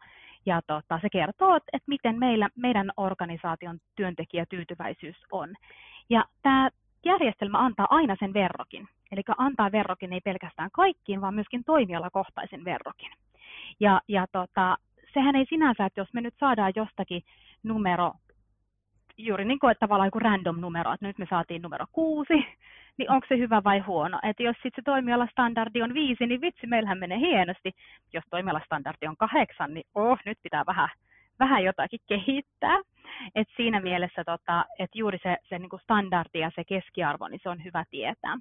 S2: ja tota, se kertoo, että, että miten meillä, meidän organisaation työntekijätyytyväisyys on. Ja tämä järjestelmä antaa aina sen verrokin. Eli antaa verrokin ei pelkästään kaikkiin, vaan myöskin toimialakohtaisen verrokin. Ja, ja tota, sehän ei sinänsä, että jos me nyt saadaan jostakin numero juuri niin kuin, että tavallaan joku random numero, että nyt me saatiin numero kuusi, niin onko se hyvä vai huono. Että jos sitten se toimialastandardi on viisi, niin vitsi, meillähän menee hienosti. Jos toimialastandardi on kahdeksan, niin oh, nyt pitää vähän, vähän jotakin kehittää. Et siinä mielessä, tota, että juuri se, se niin kuin standardi ja se keskiarvo, niin se on hyvä tietää.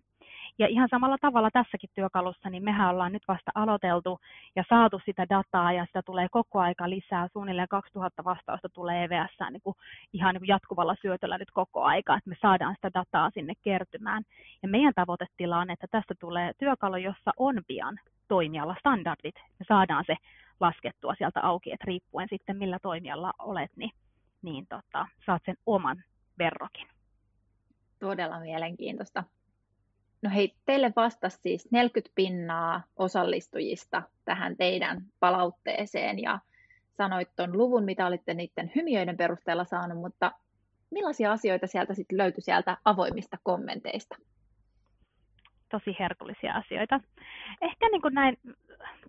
S2: Ja ihan samalla tavalla tässäkin työkalussa, niin mehän ollaan nyt vasta aloiteltu ja saatu sitä dataa ja sitä tulee koko aika lisää. Suunnilleen 2000 vastausta tulee EVS niin kuin ihan niin kuin jatkuvalla syötöllä nyt koko aika, että me saadaan sitä dataa sinne kertymään. Ja meidän tavoitetila on, että tästä tulee työkalu, jossa on pian toimialastandardit. Me saadaan se laskettua sieltä auki, että riippuen sitten millä toimialla olet, niin, niin tota, saat sen oman verrokin.
S1: Todella mielenkiintoista. No hei, teille vastasi siis 40 pinnaa osallistujista tähän teidän palautteeseen ja sanoit tuon luvun, mitä olitte niiden hymiöiden perusteella saanut, mutta millaisia asioita sieltä sitten löytyi sieltä avoimista kommenteista?
S2: Tosi herkullisia asioita. Ehkä niin kuin näin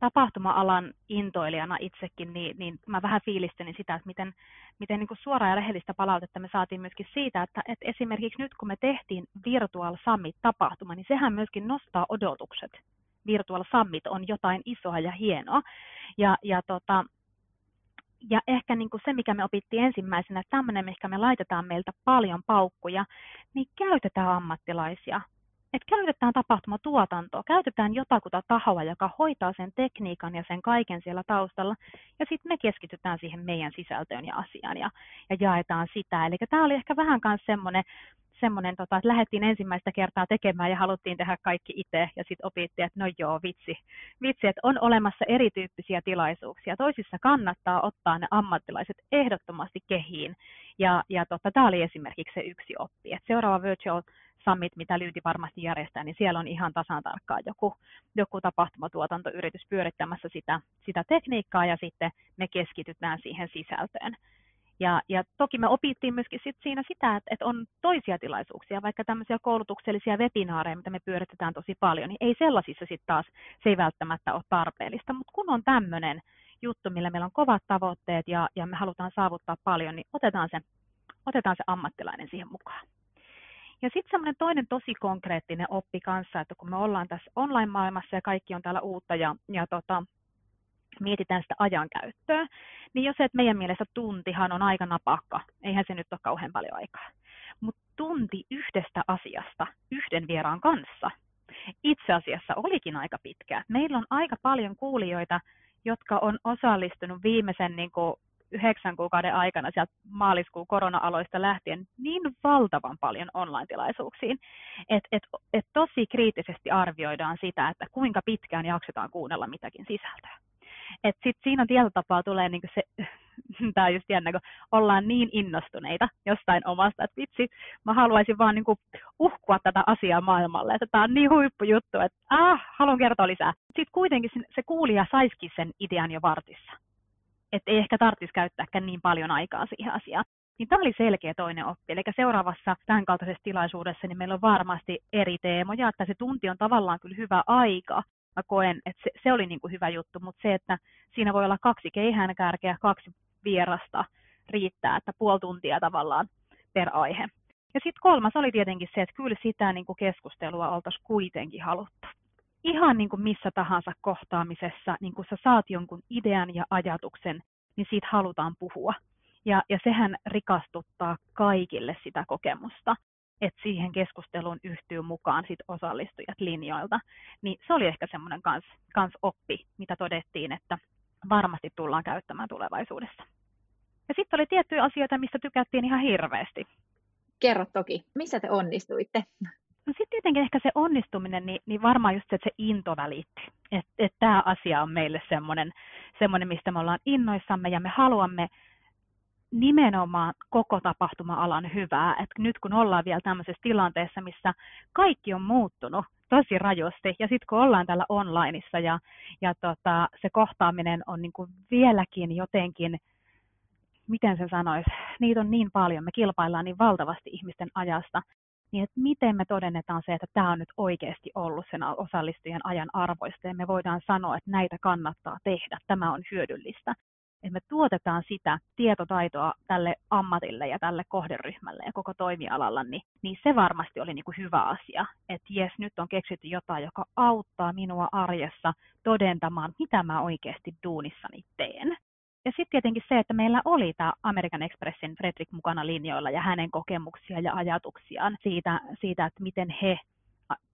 S2: tapahtuma-alan intoilijana itsekin, niin, niin mä vähän fiilistelin sitä, että miten, miten niin kuin suoraa ja rehellistä palautetta me saatiin myöskin siitä, että, että esimerkiksi nyt kun me tehtiin Virtual Summit-tapahtuma, niin sehän myöskin nostaa odotukset. Virtual Summit on jotain isoa ja hienoa. Ja, ja, tota, ja ehkä niin kuin se, mikä me opittiin ensimmäisenä, että tämmöinen, mikä me laitetaan meiltä paljon paukkuja, niin käytetään ammattilaisia että käytetään tapahtumatuotantoa, käytetään jotakuta tahoa, joka hoitaa sen tekniikan ja sen kaiken siellä taustalla, ja sitten me keskitytään siihen meidän sisältöön ja asiaan ja, ja jaetaan sitä. Eli tämä oli ehkä vähän myös semmoinen, semmoinen, tota, että lähdettiin ensimmäistä kertaa tekemään ja haluttiin tehdä kaikki itse ja sitten opittiin, että no joo, vitsi, vitsi, että on olemassa erityyppisiä tilaisuuksia. Toisissa kannattaa ottaa ne ammattilaiset ehdottomasti kehiin ja, ja tota, tämä oli esimerkiksi se yksi oppi. Et seuraava Virtual Summit, mitä Lyyti varmasti järjestää, niin siellä on ihan tasan tarkkaan joku, joku tapahtumatuotantoyritys pyörittämässä sitä, sitä tekniikkaa ja sitten me keskitytään siihen sisältöön. Ja, ja toki me opittiin myöskin sit siinä sitä, että, että on toisia tilaisuuksia, vaikka tämmöisiä koulutuksellisia webinaareja, mitä me pyöritetään tosi paljon, niin ei sellaisissa sitten taas, se ei välttämättä ole tarpeellista, mutta kun on tämmöinen juttu, millä meillä on kovat tavoitteet ja, ja me halutaan saavuttaa paljon, niin otetaan se, otetaan se ammattilainen siihen mukaan. Ja sitten semmoinen toinen tosi konkreettinen oppi kanssa, että kun me ollaan tässä online-maailmassa ja kaikki on täällä uutta ja, ja tota, mietitään sitä ajankäyttöä, niin jos et meidän mielestä tuntihan on aika napakka, eihän se nyt ole kauhean paljon aikaa. Mutta tunti yhdestä asiasta yhden vieraan kanssa itse asiassa olikin aika pitkä. Meillä on aika paljon kuulijoita, jotka on osallistunut viimeisen niin kuin yhdeksän kuukauden aikana sieltä maaliskuun korona-aloista lähtien niin valtavan paljon online-tilaisuuksiin, että et, et tosi kriittisesti arvioidaan sitä, että kuinka pitkään jaksetaan kuunnella mitäkin sisältöä. Et sit siinä tietyllä tapaa tulee niinku se, tämä on just jännä, kun ollaan niin innostuneita jostain omasta, että vitsi, mä haluaisin vaan niinku uhkua tätä asiaa maailmalle, että tämä on niin huippujuttu, että ah, haluan kertoa lisää. Sitten kuitenkin se kuulija saisikin sen idean jo vartissa. Että ei ehkä tarvitsisi käyttääkään niin paljon aikaa siihen asiaan. Niin tämä oli selkeä toinen oppi. Eli seuraavassa tämän kaltaisessa tilaisuudessa niin meillä on varmasti eri teemoja, että se tunti on tavallaan kyllä hyvä aika, mä koen, että se, se oli niin kuin hyvä juttu, mutta se, että siinä voi olla kaksi keihäänkärkeä, kaksi vierasta riittää, että puoli tuntia tavallaan per aihe. Ja sitten kolmas oli tietenkin se, että kyllä sitä niin kuin keskustelua oltaisiin kuitenkin haluttu. Ihan niin kuin missä tahansa kohtaamisessa, niin kun sä saat jonkun idean ja ajatuksen, niin siitä halutaan puhua. Ja, ja sehän rikastuttaa kaikille sitä kokemusta että siihen keskusteluun yhtyy mukaan sit osallistujat linjoilta, niin se oli ehkä semmoinen kans, kans oppi, mitä todettiin, että varmasti tullaan käyttämään tulevaisuudessa. Ja sitten oli tiettyjä asioita, mistä tykättiin ihan hirveästi.
S1: Kerro toki, missä te onnistuitte?
S2: No sitten tietenkin ehkä se onnistuminen, niin, niin varmaan just se, että se into välittyy. Että et tämä asia on meille semmoinen, semmoinen, mistä me ollaan innoissamme ja me haluamme nimenomaan koko tapahtuma-alan hyvää. Et nyt kun ollaan vielä tämmöisessä tilanteessa, missä kaikki on muuttunut tosi rajusti, ja sitten kun ollaan täällä onlineissa ja, ja tota, se kohtaaminen on niin kuin vieläkin jotenkin, miten se sanoisi, niitä on niin paljon, me kilpaillaan niin valtavasti ihmisten ajasta, niin että miten me todennetaan se, että tämä on nyt oikeasti ollut sen osallistujien ajan arvoista, ja me voidaan sanoa, että näitä kannattaa tehdä, tämä on hyödyllistä että me tuotetaan sitä tietotaitoa tälle ammatille ja tälle kohderyhmälle ja koko toimialalla, niin, niin se varmasti oli niin kuin hyvä asia. Että jes, nyt on keksitty jotain, joka auttaa minua arjessa todentamaan, mitä mä oikeasti duunissani teen. Ja sitten tietenkin se, että meillä oli tämä American Expressin Fredrik mukana linjoilla ja hänen kokemuksia ja ajatuksiaan siitä, siitä että miten he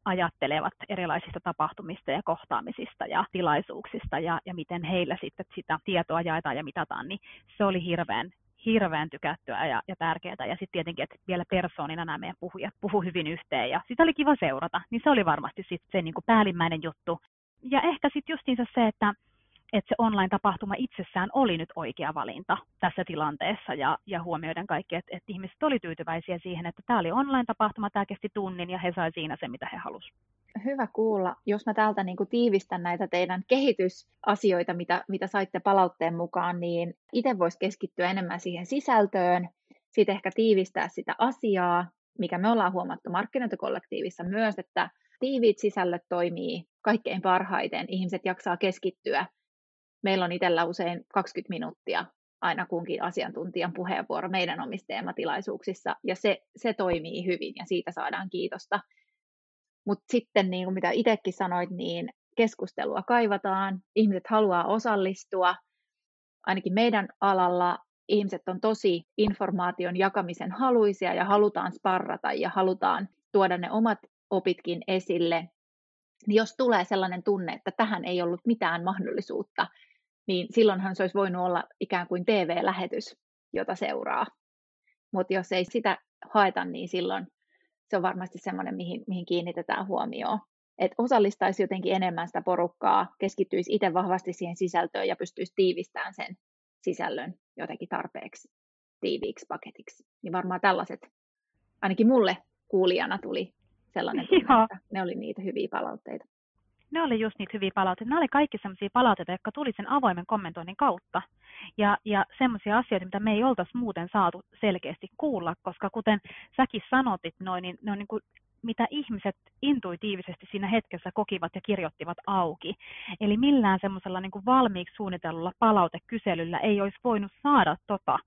S2: ajattelevat erilaisista tapahtumista ja kohtaamisista ja tilaisuuksista ja, ja miten heillä sitten sitä tietoa jaetaan ja mitataan, niin se oli hirveän, hirveän tykättyä ja, ja tärkeää. Ja sitten tietenkin, että vielä persoonina nämä meidän puhujat puhu hyvin yhteen ja sitä oli kiva seurata, niin se oli varmasti sitten se niin kuin päällimmäinen juttu. Ja ehkä sitten justiinsa se, että että se online-tapahtuma itsessään oli nyt oikea valinta tässä tilanteessa ja, ja huomioiden kaikki, että, että ihmiset oli tyytyväisiä siihen, että tämä oli online-tapahtuma, tämä kesti tunnin ja he sai siinä se, mitä he halusivat.
S1: Hyvä kuulla. Jos mä täältä niin kuin tiivistän näitä teidän kehitysasioita, mitä, mitä saitte palautteen mukaan, niin itse voisi keskittyä enemmän siihen sisältöön, sitten ehkä tiivistää sitä asiaa, mikä me ollaan huomattu markkinointikollektiivissa myös, että tiiviit sisällöt toimii kaikkein parhaiten. Ihmiset jaksaa keskittyä meillä on itsellä usein 20 minuuttia aina kunkin asiantuntijan puheenvuoro meidän omissa ja se, se toimii hyvin, ja siitä saadaan kiitosta. Mutta sitten, niin kuin mitä itsekin sanoit, niin keskustelua kaivataan, ihmiset haluaa osallistua, ainakin meidän alalla ihmiset on tosi informaation jakamisen haluisia ja halutaan sparrata ja halutaan tuoda ne omat opitkin esille, niin jos tulee sellainen tunne, että tähän ei ollut mitään mahdollisuutta, niin silloinhan se olisi voinut olla ikään kuin TV-lähetys, jota seuraa. Mutta jos ei sitä haeta, niin silloin se on varmasti semmoinen, mihin, mihin kiinnitetään huomioon. Että osallistaisi jotenkin enemmän sitä porukkaa, keskittyisi itse vahvasti siihen sisältöön ja pystyisi tiivistämään sen sisällön jotenkin tarpeeksi tiiviiksi paketiksi. Niin varmaan tällaiset, ainakin mulle kuulijana tuli sellainen tunne, että ne oli niitä hyviä palautteita
S2: ne oli just niitä hyviä palautteita. Ne oli kaikki sellaisia palautteita, jotka tuli sen avoimen kommentoinnin kautta. Ja, ja semmoisia asioita, mitä me ei oltaisi muuten saatu selkeästi kuulla, koska kuten säkin sanotit noin, niin ne on niin kuin mitä ihmiset intuitiivisesti siinä hetkessä kokivat ja kirjoittivat auki. Eli millään semmoisella niin valmiiksi suunnitellulla palautekyselyllä ei olisi voinut saada tota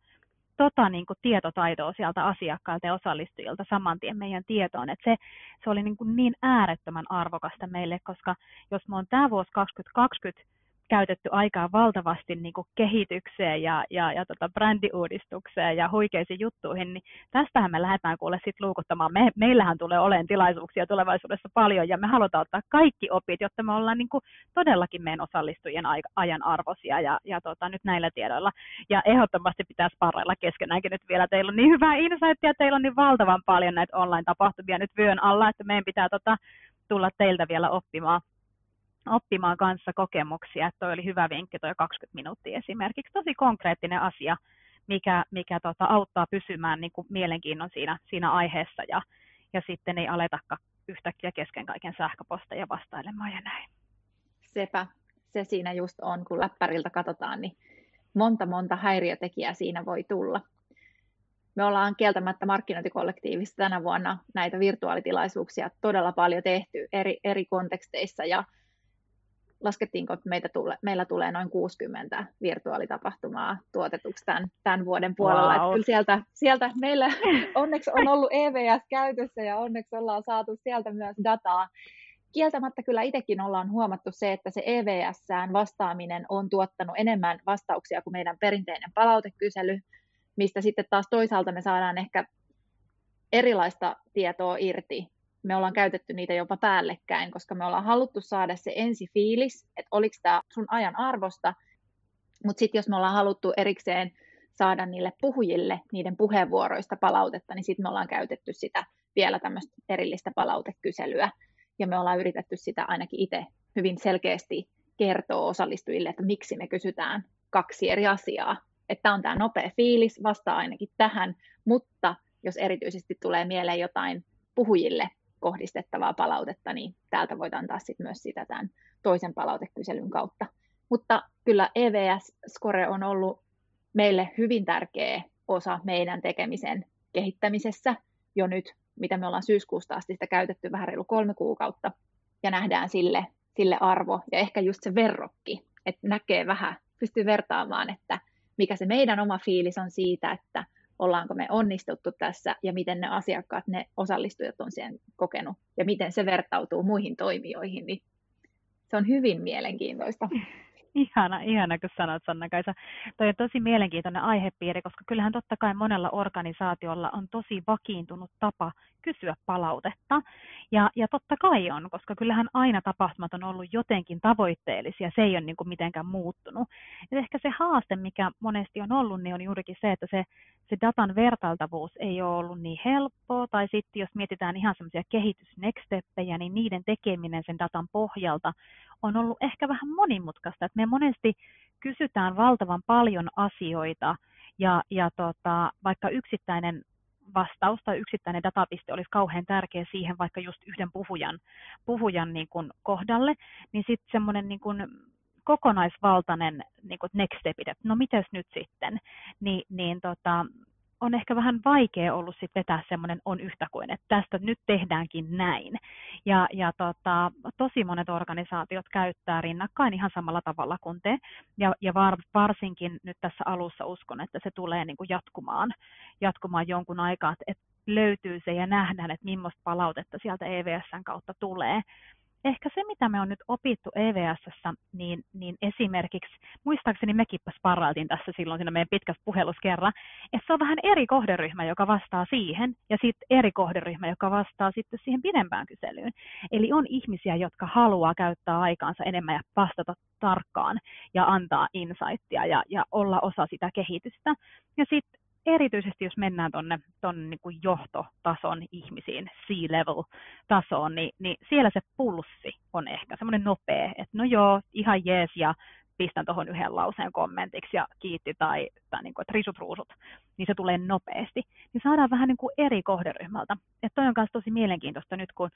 S2: tota niin kuin tietotaitoa sieltä asiakkailta ja osallistujilta saman tien meidän tietoon. Et se, se oli niin, kuin niin äärettömän arvokasta meille, koska jos me on tämä vuosi 2020 käytetty aikaa valtavasti niin kuin kehitykseen ja, ja, ja tota brändiuudistukseen ja huikeisiin juttuihin, niin tästähän me lähdetään kuule sit luukuttamaan. Me, meillähän tulee olemaan tilaisuuksia tulevaisuudessa paljon ja me halutaan ottaa kaikki opit, jotta me ollaan niin kuin todellakin meidän osallistujien ajan arvoisia ja, ja tota, nyt näillä tiedoilla. Ja ehdottomasti pitäisi parreilla keskenäänkin nyt vielä. Teillä on niin hyvää insightia, teillä on niin valtavan paljon näitä online-tapahtumia nyt vyön alla, että meidän pitää tota, tulla teiltä vielä oppimaan oppimaan kanssa kokemuksia. Että toi oli hyvä vinkki, toi 20 minuuttia esimerkiksi. Tosi konkreettinen asia, mikä, mikä tota, auttaa pysymään niin kuin mielenkiinnon siinä, siinä aiheessa ja, ja sitten ei aletakaan yhtäkkiä kesken kaiken sähköposteja vastailemaan ja näin.
S1: Sepä, se siinä just on, kun läppäriltä katsotaan, niin monta monta häiriötekijää siinä voi tulla. Me ollaan kieltämättä markkinointikollektiivissa tänä vuonna näitä virtuaalitilaisuuksia todella paljon tehty eri, eri konteksteissa ja laskettiinko, että meitä tule, meillä tulee noin 60 virtuaalitapahtumaa tuotetuksi tämän, tämän vuoden puolella. Wow. Että kyllä sieltä, sieltä meillä onneksi on ollut EVS käytössä ja onneksi ollaan saatu sieltä myös dataa. Kieltämättä kyllä itsekin ollaan huomattu se, että se EVSään vastaaminen on tuottanut enemmän vastauksia kuin meidän perinteinen palautekysely, mistä sitten taas toisaalta me saadaan ehkä erilaista tietoa irti me ollaan käytetty niitä jopa päällekkäin, koska me ollaan haluttu saada se ensi fiilis, että oliko tämä sun ajan arvosta, mutta sitten jos me ollaan haluttu erikseen saada niille puhujille niiden puheenvuoroista palautetta, niin sitten me ollaan käytetty sitä vielä tämmöistä erillistä palautekyselyä, ja me ollaan yritetty sitä ainakin itse hyvin selkeästi kertoa osallistujille, että miksi me kysytään kaksi eri asiaa. Että on tämä nopea fiilis, vastaa ainakin tähän, mutta jos erityisesti tulee mieleen jotain puhujille kohdistettavaa palautetta, niin täältä voit antaa sit myös sitä tämän toisen palautekyselyn kautta. Mutta kyllä EVS-score on ollut meille hyvin tärkeä osa meidän tekemisen kehittämisessä jo nyt, mitä me ollaan syyskuusta asti sitä käytetty vähän reilu kolme kuukautta, ja nähdään sille, sille arvo ja ehkä just se verrokki, että näkee vähän, pystyy vertaamaan, että mikä se meidän oma fiilis on siitä, että ollaanko me onnistuttu tässä ja miten ne asiakkaat, ne osallistujat on sen kokenut ja miten se vertautuu muihin toimijoihin, niin se on hyvin mielenkiintoista.
S2: Ihana, ihana, kun sanot Sanna-Kaisa. Toi on tosi mielenkiintoinen aihepiiri, koska kyllähän totta kai monella organisaatiolla on tosi vakiintunut tapa kysyä palautetta. Ja, ja totta kai on, koska kyllähän aina tapahtumat on ollut jotenkin tavoitteellisia, se ei ole niin kuin mitenkään muuttunut. Et ehkä se haaste, mikä monesti on ollut, niin on juurikin se, että se, se datan vertailtavuus ei ole ollut niin helppoa, tai sitten jos mietitään ihan semmoisia kehitys next niin niiden tekeminen sen datan pohjalta on ollut ehkä vähän monimutkaista, että me monesti kysytään valtavan paljon asioita, ja, ja tota, vaikka yksittäinen vastaus tai yksittäinen datapiste olisi kauhean tärkeä siihen vaikka just yhden puhujan, puhujan niin kuin kohdalle, niin sitten semmoinen niin kuin kokonaisvaltainen niin kuin next step, että no mites nyt sitten, niin, niin tota, on ehkä vähän vaikea ollut sit vetää semmoinen on yhtä kuin, että tästä nyt tehdäänkin näin. Ja, ja tota, tosi monet organisaatiot käyttää rinnakkain ihan samalla tavalla kuin te. Ja, ja var, varsinkin nyt tässä alussa uskon, että se tulee niin kuin jatkumaan, jatkumaan jonkun aikaa, että, löytyy se ja nähdään, että millaista palautetta sieltä EVSn kautta tulee ehkä se, mitä me on nyt opittu EVSssä, niin, niin esimerkiksi, muistaakseni mekin sparrailtiin tässä silloin siinä meidän pitkässä puhelussa kerran, että se on vähän eri kohderyhmä, joka vastaa siihen, ja sitten eri kohderyhmä, joka vastaa sitten siihen pidempään kyselyyn. Eli on ihmisiä, jotka haluaa käyttää aikaansa enemmän ja vastata tarkkaan ja antaa insightia ja, ja olla osa sitä kehitystä. Ja sitten erityisesti jos mennään tuonne tonne niin kuin johtotason ihmisiin, C-level-tasoon, niin, niin siellä se pulssi on ehkä semmoinen nopea, että no joo, ihan jees ja pistän tuohon yhden lauseen kommentiksi ja kiitti tai, tai niin kuin, että risut ruusut, niin se tulee nopeasti. Niin saadaan vähän niin kuin eri kohderyhmältä. Että toi on myös tosi mielenkiintoista nyt, kun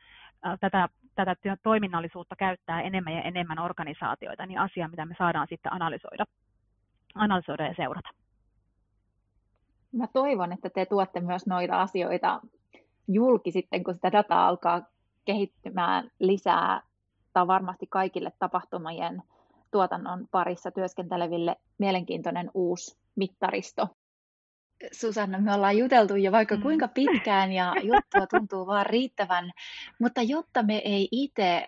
S2: tätä, tätä toiminnallisuutta käyttää enemmän ja enemmän organisaatioita, niin asia, mitä me saadaan sitten analysoida, analysoida ja seurata
S1: mä toivon, että te tuotte myös noita asioita julki sitten, kun sitä dataa alkaa kehittymään lisää. Tämä on varmasti kaikille tapahtumien tuotannon parissa työskenteleville mielenkiintoinen uusi mittaristo. Susanna, me ollaan juteltu jo vaikka mm. kuinka pitkään ja juttua tuntuu vaan riittävän, mutta jotta me ei itse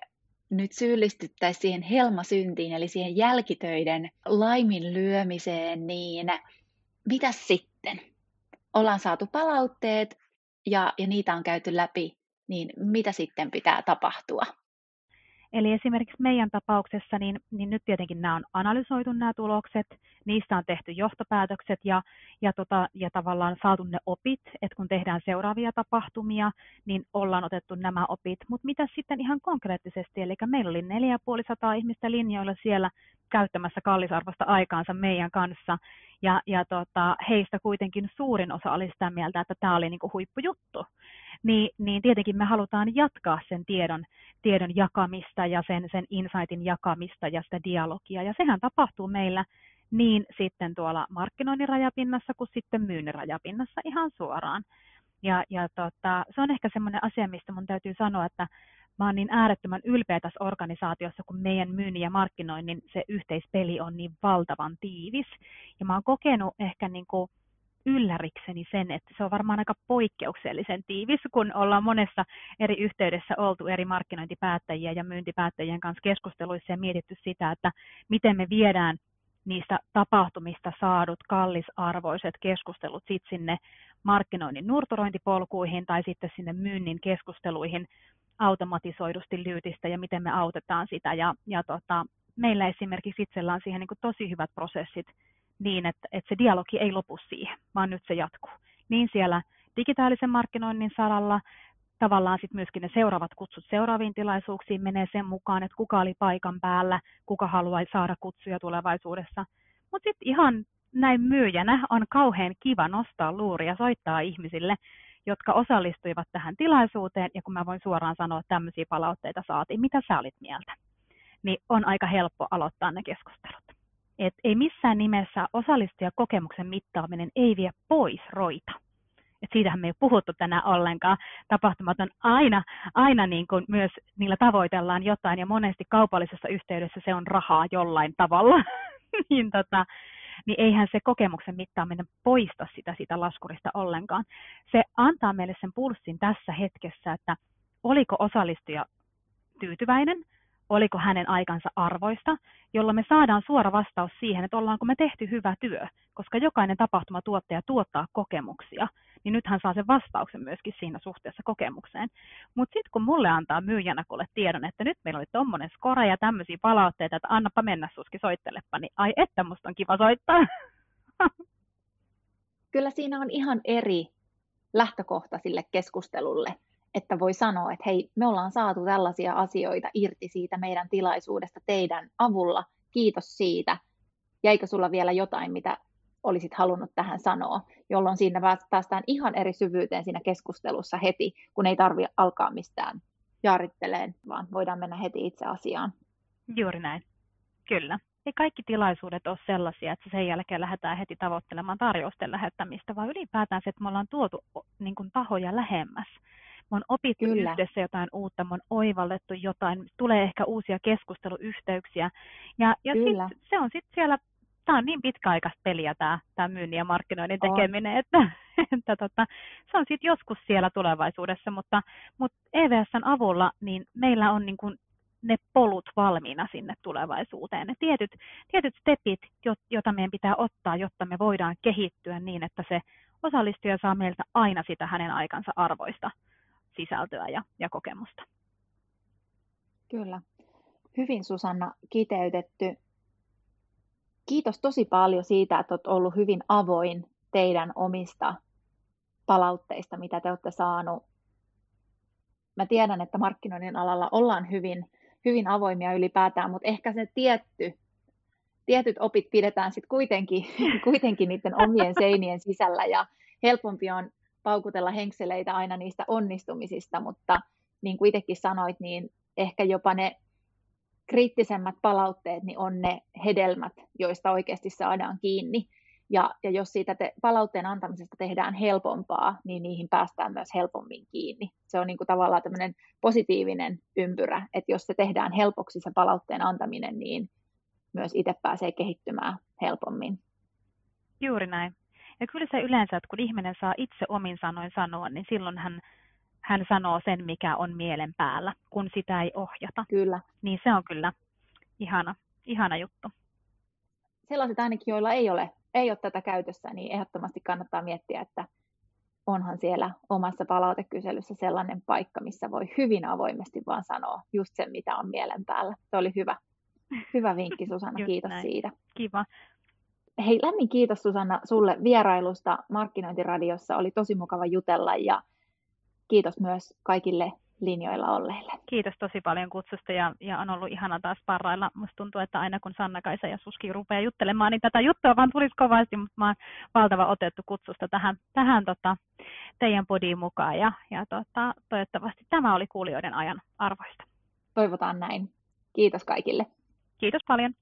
S1: nyt syyllistyttäisiin siihen helmasyntiin, eli siihen jälkitöiden laiminlyömiseen, niin mitä sitten? Ollaan saatu palautteet ja, ja niitä on käyty läpi, niin mitä sitten pitää tapahtua?
S2: Eli esimerkiksi meidän tapauksessa, niin, niin nyt tietenkin nämä on analysoitu nämä tulokset, niistä on tehty johtopäätökset ja, ja, tota, ja tavallaan saatu ne opit, että kun tehdään seuraavia tapahtumia, niin ollaan otettu nämä opit. Mutta mitä sitten ihan konkreettisesti, eli meillä oli 4500 ihmistä linjoilla siellä käyttämässä kallisarvosta aikaansa meidän kanssa, ja, ja tota, heistä kuitenkin suurin osa oli sitä mieltä, että tämä oli niinku huippujuttu niin, niin tietenkin me halutaan jatkaa sen tiedon, tiedon jakamista ja sen, sen insightin jakamista ja sitä dialogia. Ja sehän tapahtuu meillä niin sitten tuolla markkinoinnin rajapinnassa kuin sitten myynnin rajapinnassa ihan suoraan. Ja, ja tota, se on ehkä semmoinen asia, mistä mun täytyy sanoa, että mä oon niin äärettömän ylpeä tässä organisaatiossa, kun meidän myynnin ja markkinoinnin se yhteispeli on niin valtavan tiivis. Ja mä oon kokenut ehkä niin kuin yllärikseni sen, että se on varmaan aika poikkeuksellisen tiivis, kun ollaan monessa eri yhteydessä oltu eri markkinointipäättäjiä ja myyntipäättäjien kanssa keskusteluissa ja mietitty sitä, että miten me viedään niistä tapahtumista saadut kallisarvoiset keskustelut sit sinne markkinoinnin nurturointipolkuihin tai sitten sinne myynnin keskusteluihin automatisoidusti lyytistä ja miten me autetaan sitä. Ja, ja tota, meillä esimerkiksi itsellä on siihen niin tosi hyvät prosessit niin, että, että se dialogi ei lopu siihen, vaan nyt se jatkuu. Niin siellä digitaalisen markkinoinnin saralla, tavallaan sitten myöskin ne seuraavat kutsut seuraaviin tilaisuuksiin menee sen mukaan, että kuka oli paikan päällä, kuka haluaa saada kutsuja tulevaisuudessa. Mutta sitten ihan näin myyjänä on kauhean kiva nostaa luuria soittaa ihmisille, jotka osallistuivat tähän tilaisuuteen, ja kun mä voin suoraan sanoa, että tämmöisiä palautteita saatiin, mitä sä olit mieltä, niin on aika helppo aloittaa ne keskustelut että ei missään nimessä osallistujakokemuksen mittaaminen ei vie pois roita. Et siitähän me ei puhuttu tänään ollenkaan. Tapahtumat on aina, aina niin kuin myös, niillä tavoitellaan jotain ja monesti kaupallisessa yhteydessä se on rahaa jollain tavalla. niin, tota, niin eihän se kokemuksen mittaaminen poista sitä, sitä laskurista ollenkaan. Se antaa meille sen pulssin tässä hetkessä, että oliko osallistuja tyytyväinen – oliko hänen aikansa arvoista, jolla me saadaan suora vastaus siihen, että ollaanko me tehty hyvä työ, koska jokainen tapahtumatuottaja tuottaa kokemuksia, niin nyt hän saa sen vastauksen myöskin siinä suhteessa kokemukseen. Mutta sitten kun mulle antaa myyjänä kuule tiedon, että nyt meillä oli tommonen skora ja tämmöisiä palautteita, että annapa mennä suski soittelepa, niin ai että musta on kiva soittaa.
S1: Kyllä siinä on ihan eri lähtökohta sille keskustelulle että voi sanoa, että hei, me ollaan saatu tällaisia asioita irti siitä meidän tilaisuudesta teidän avulla, kiitos siitä. Jäikö sulla vielä jotain, mitä olisit halunnut tähän sanoa, jolloin siinä päästään ihan eri syvyyteen siinä keskustelussa heti, kun ei tarvi alkaa mistään jaaritteleen, vaan voidaan mennä heti itse asiaan.
S2: Juuri näin, kyllä. Ei kaikki tilaisuudet ole sellaisia, että sen jälkeen lähdetään heti tavoittelemaan tarjousten lähettämistä, vaan ylipäätään se, että me ollaan tuotu niin kuin, tahoja lähemmäs me on opittu Kyllä. yhdessä jotain uutta, me on oivallettu jotain, tulee ehkä uusia keskusteluyhteyksiä. Ja, ja sit, se on sitten siellä, tämä on niin pitkäaikaista peliä tämä, tämä myynnin ja markkinoinnin tekeminen, on. että, että tota, se on sitten joskus siellä tulevaisuudessa, mutta, mutta EVSn avulla niin meillä on niin kuin ne polut valmiina sinne tulevaisuuteen. Ne tietyt, tietyt stepit, joita meidän pitää ottaa, jotta me voidaan kehittyä niin, että se osallistuja saa meiltä aina sitä hänen aikansa arvoista sisältöä ja, ja kokemusta.
S1: Kyllä. Hyvin Susanna kiteytetty. Kiitos tosi paljon siitä, että olet ollut hyvin avoin teidän omista palautteista, mitä te olette saanut. Mä tiedän, että markkinoinnin alalla ollaan hyvin, hyvin avoimia ylipäätään, mutta ehkä se tietty, tietyt opit pidetään sitten kuitenkin, kuitenkin niiden omien seinien sisällä ja helpompi on paukutella henkseleitä aina niistä onnistumisista, mutta niin kuin itsekin sanoit, niin ehkä jopa ne kriittisemmät palautteet niin on ne hedelmät, joista oikeasti saadaan kiinni. Ja, ja jos siitä te, palautteen antamisesta tehdään helpompaa, niin niihin päästään myös helpommin kiinni. Se on niin kuin tavallaan tämmöinen positiivinen ympyrä, että jos se tehdään helpoksi se palautteen antaminen, niin myös itse pääsee kehittymään helpommin.
S2: Juuri näin. Ja kyllä se yleensä, että kun ihminen saa itse omin sanoin sanoa, niin silloin hän, hän sanoo sen, mikä on mielen päällä, kun sitä ei ohjata.
S1: Kyllä.
S2: Niin se on kyllä ihana, ihana juttu.
S1: Sellaiset ainakin, joilla ei ole, ei ole tätä käytössä, niin ehdottomasti kannattaa miettiä, että onhan siellä omassa palautekyselyssä sellainen paikka, missä voi hyvin avoimesti vaan sanoa just sen, mitä on mielen päällä. Se oli hyvä, hyvä vinkki Susanna, kiitos näin. siitä.
S2: Kiva.
S1: Hei, lämmin kiitos Susanna sulle vierailusta Markkinointiradiossa. Oli tosi mukava jutella ja kiitos myös kaikille linjoilla olleille.
S2: Kiitos tosi paljon kutsusta ja, ja on ollut ihana taas parrailla. Musta tuntuu, että aina kun Sanna-Kaisa ja Suski rupeaa juttelemaan, niin tätä juttua vaan tulisi kovasti, mutta mä oon valtava otettu kutsusta tähän, tähän tota, teidän podiin mukaan ja, ja tota, toivottavasti tämä oli kuulijoiden ajan arvoista.
S1: Toivotaan näin. Kiitos kaikille.
S2: Kiitos paljon.